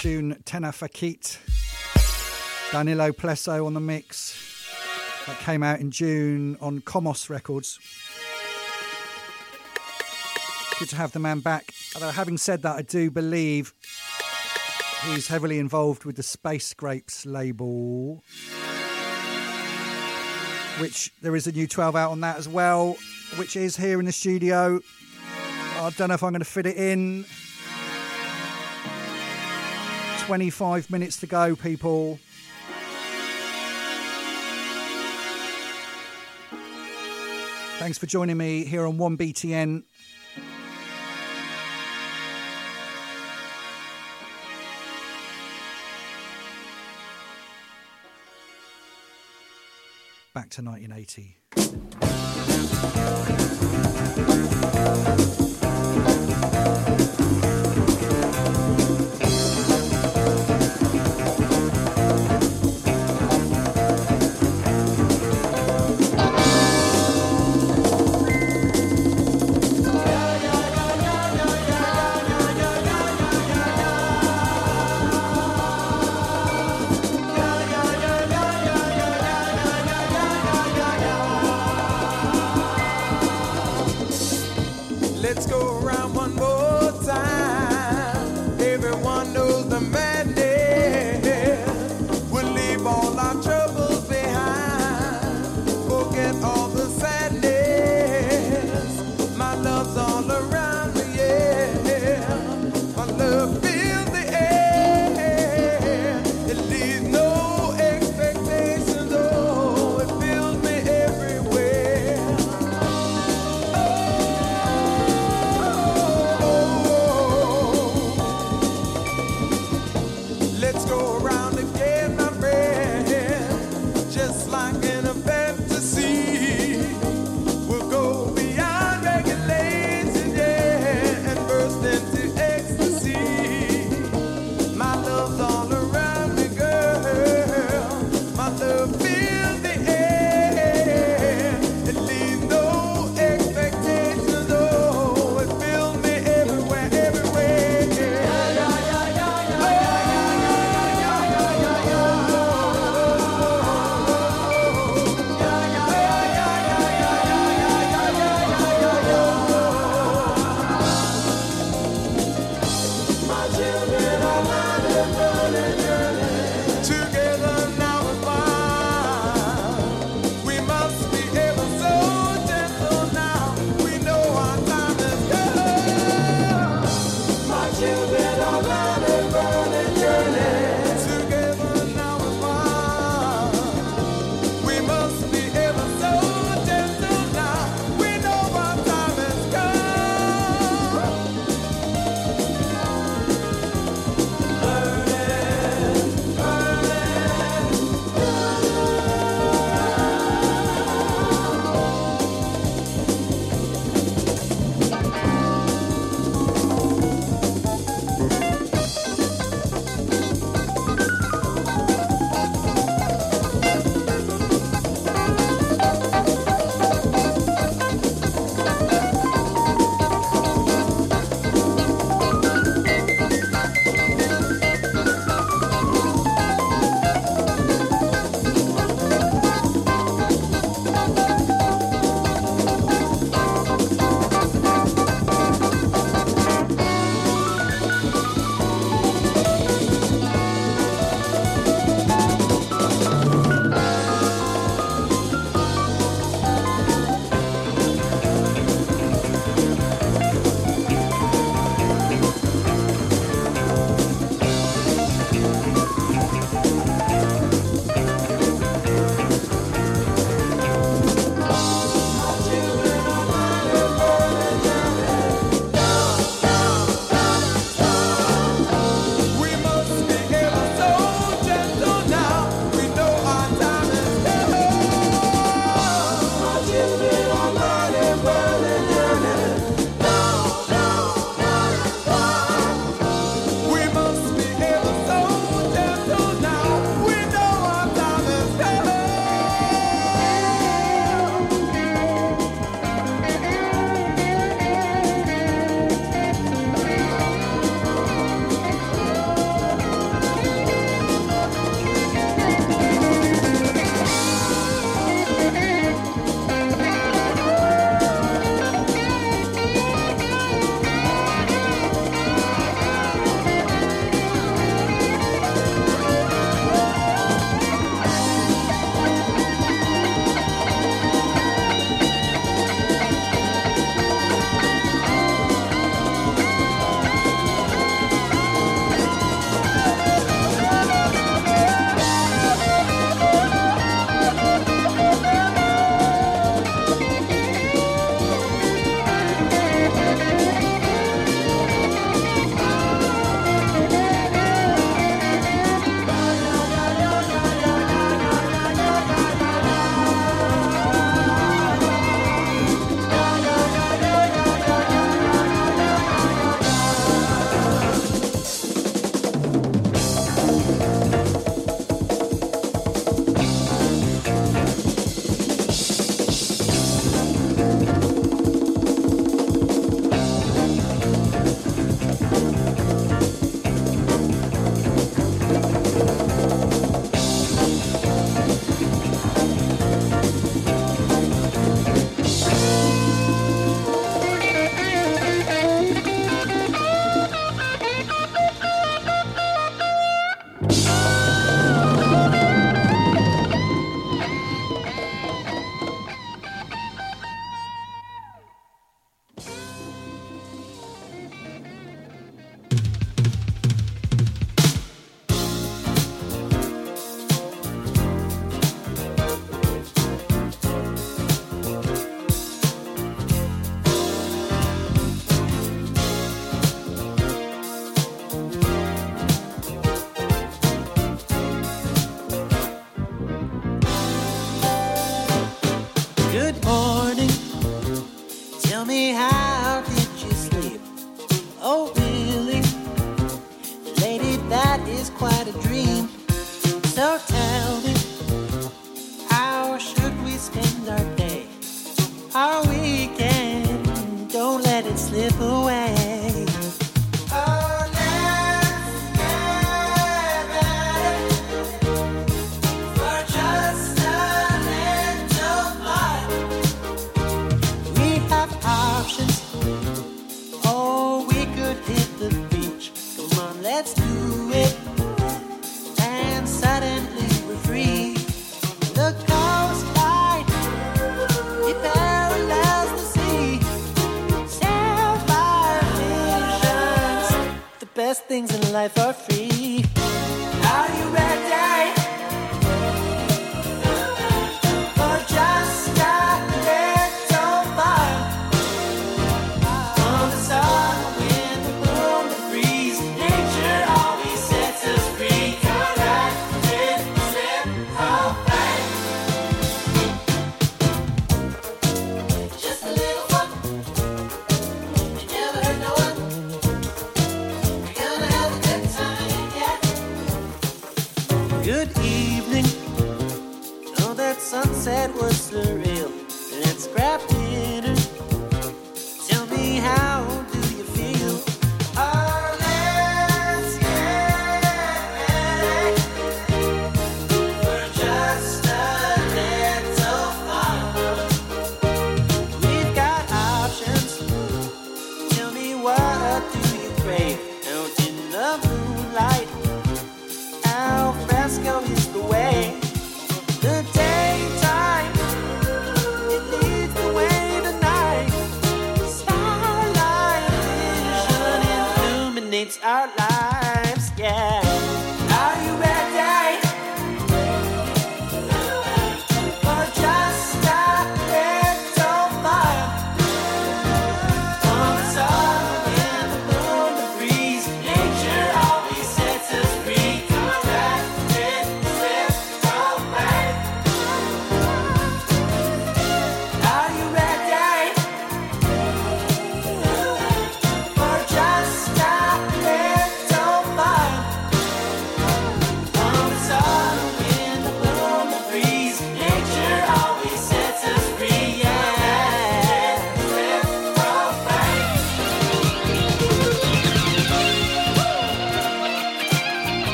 tune Tena Fakit. Danilo Plessow on the mix. That came out in June on Komos Records. Good to have the man back. Although, having said that, I do believe he's heavily involved with the Space Grapes label, which there is a new 12 out on that as well, which is here in the studio. I don't know if I'm going to fit it in. 25 minutes to go, people. Thanks for joining me here on 1BTN. Back to 1980.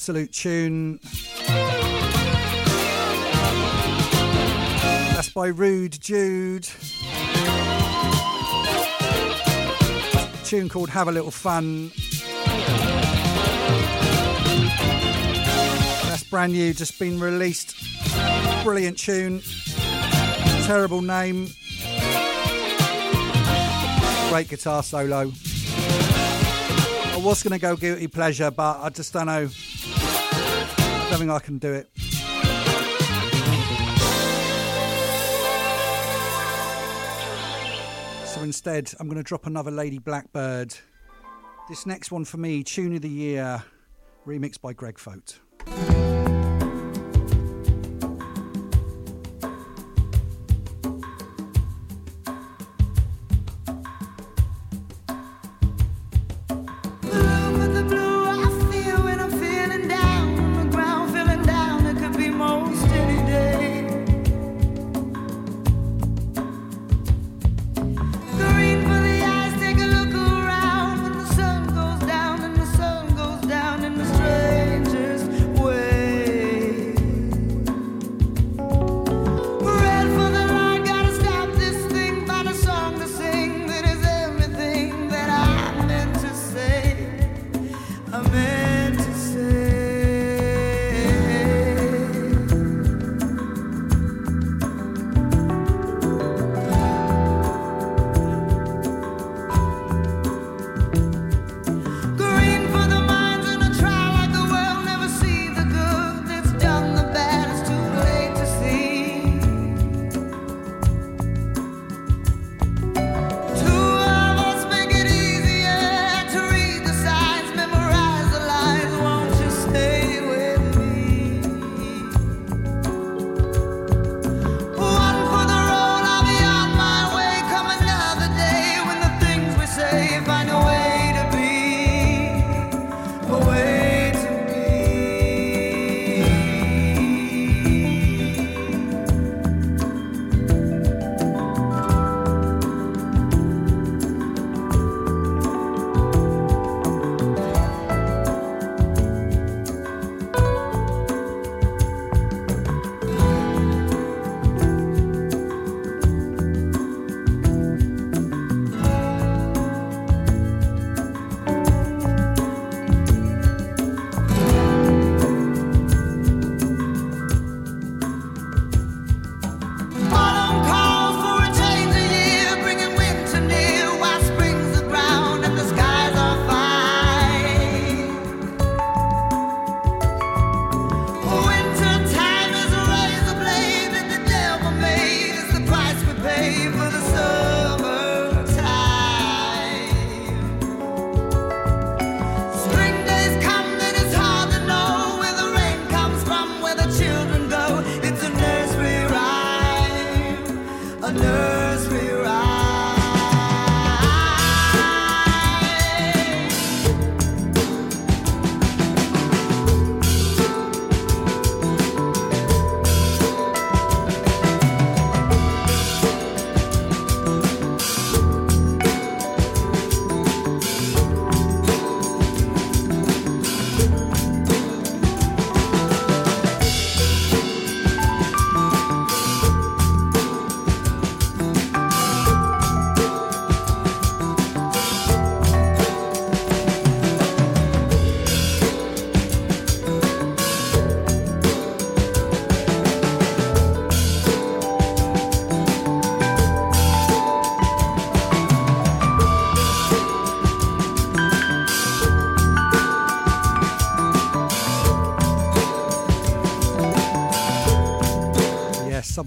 absolute tune. That's by Rude Jude. tune called Have a Little Fun. That's brand new, just been released. Brilliant tune. Terrible name. Great guitar solo. I was going to go Guilty Pleasure, but I just don't know don't think I can do it. So instead, I'm going to drop another Lady Blackbird. This next one for me, Tune of the Year, remixed by Greg Foat.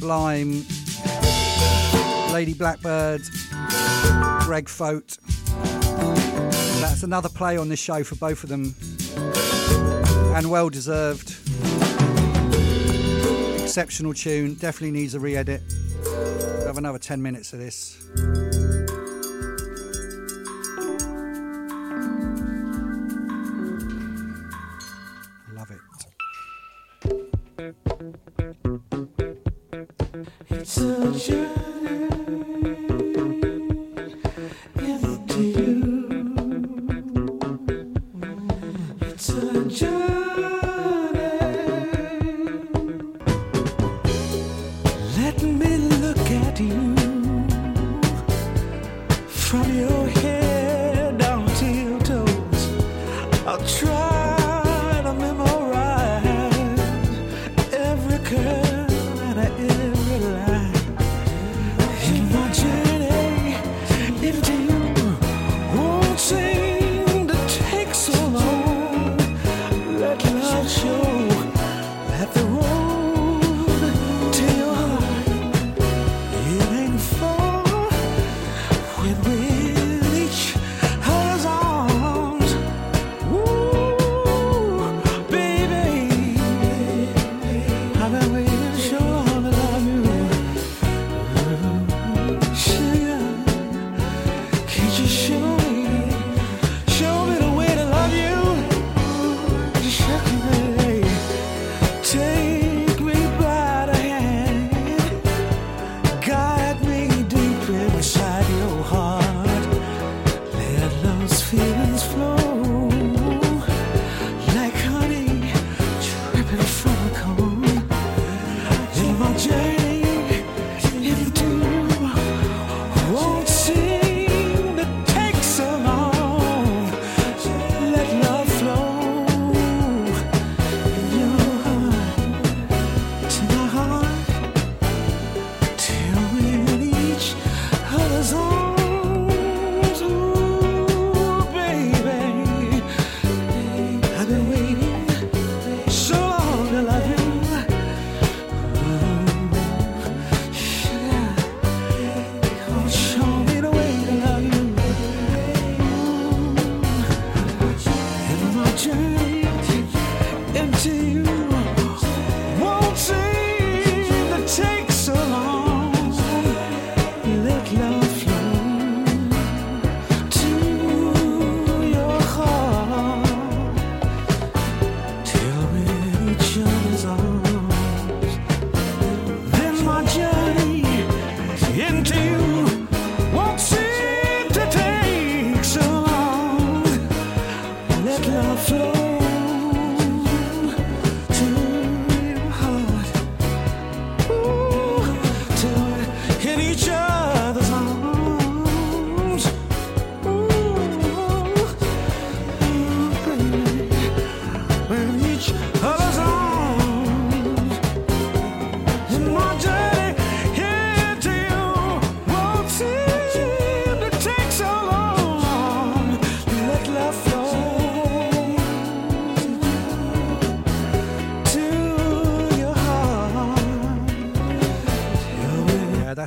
Sublime, Lady Blackbird, Greg Foat. That's another play on this show for both of them, and well deserved. Exceptional tune, definitely needs a re edit. We'll have another 10 minutes of this.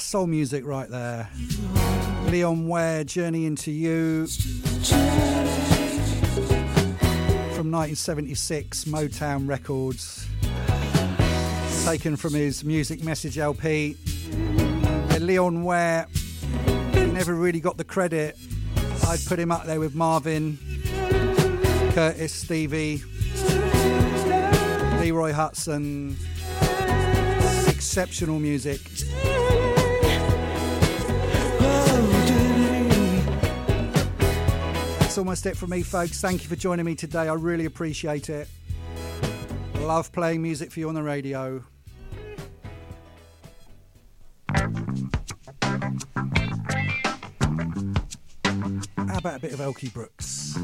soul music right there. Leon Ware, Journey into You. From 1976, Motown Records. Taken from his Musical Massage LP. And Leon Ware never really got the credit. I'd put him up there with Marvin, Curtis, Stevie, Leroy Hudson. Exceptional music. that's almost it for me, folks. Thank you for joining me today. I really appreciate it. Love playing music for you on the radio. How about a bit of Elkie Brooks?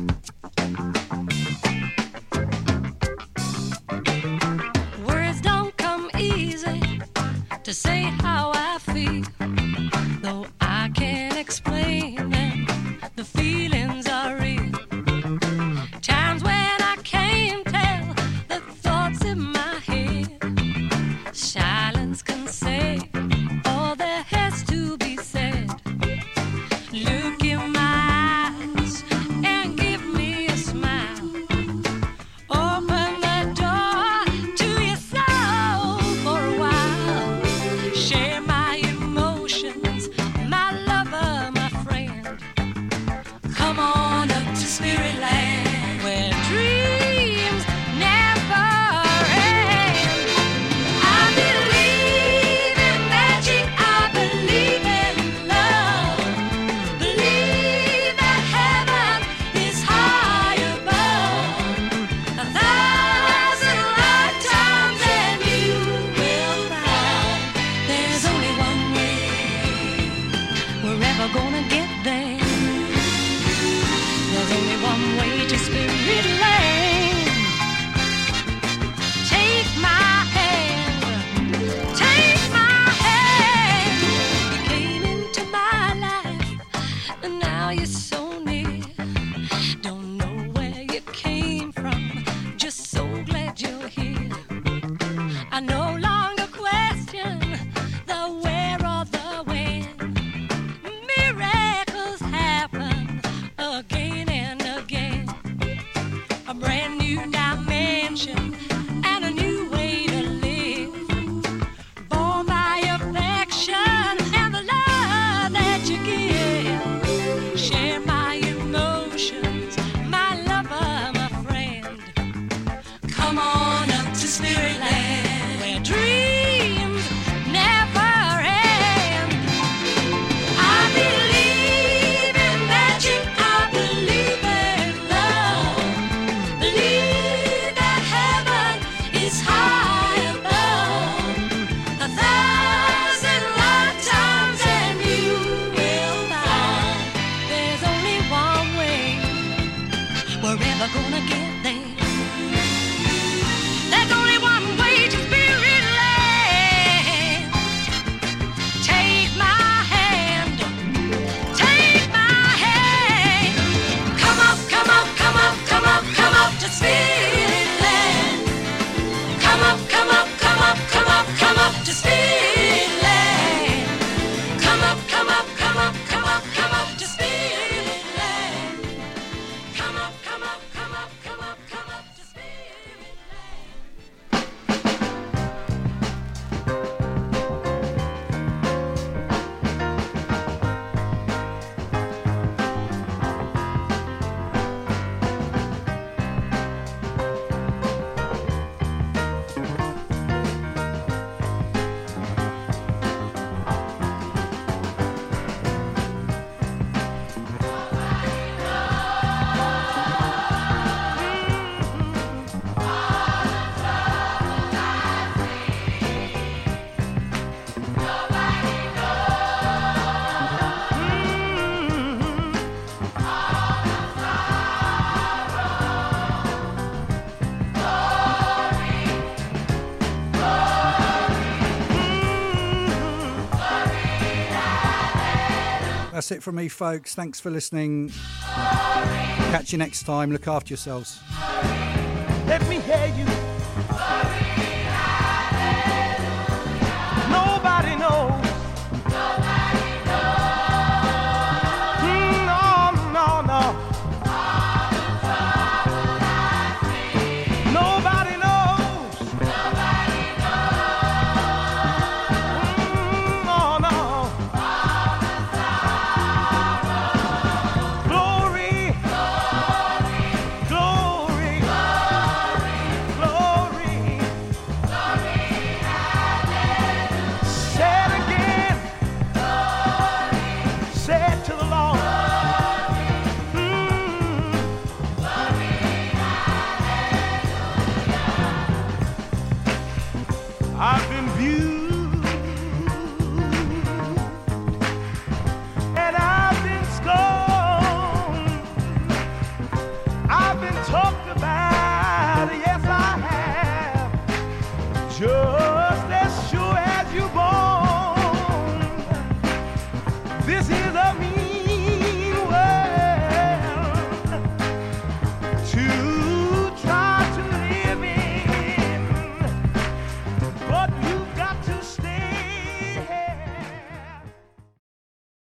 That's it from me, folks. Thanks for listening. Catch you next time. Look after yourselves.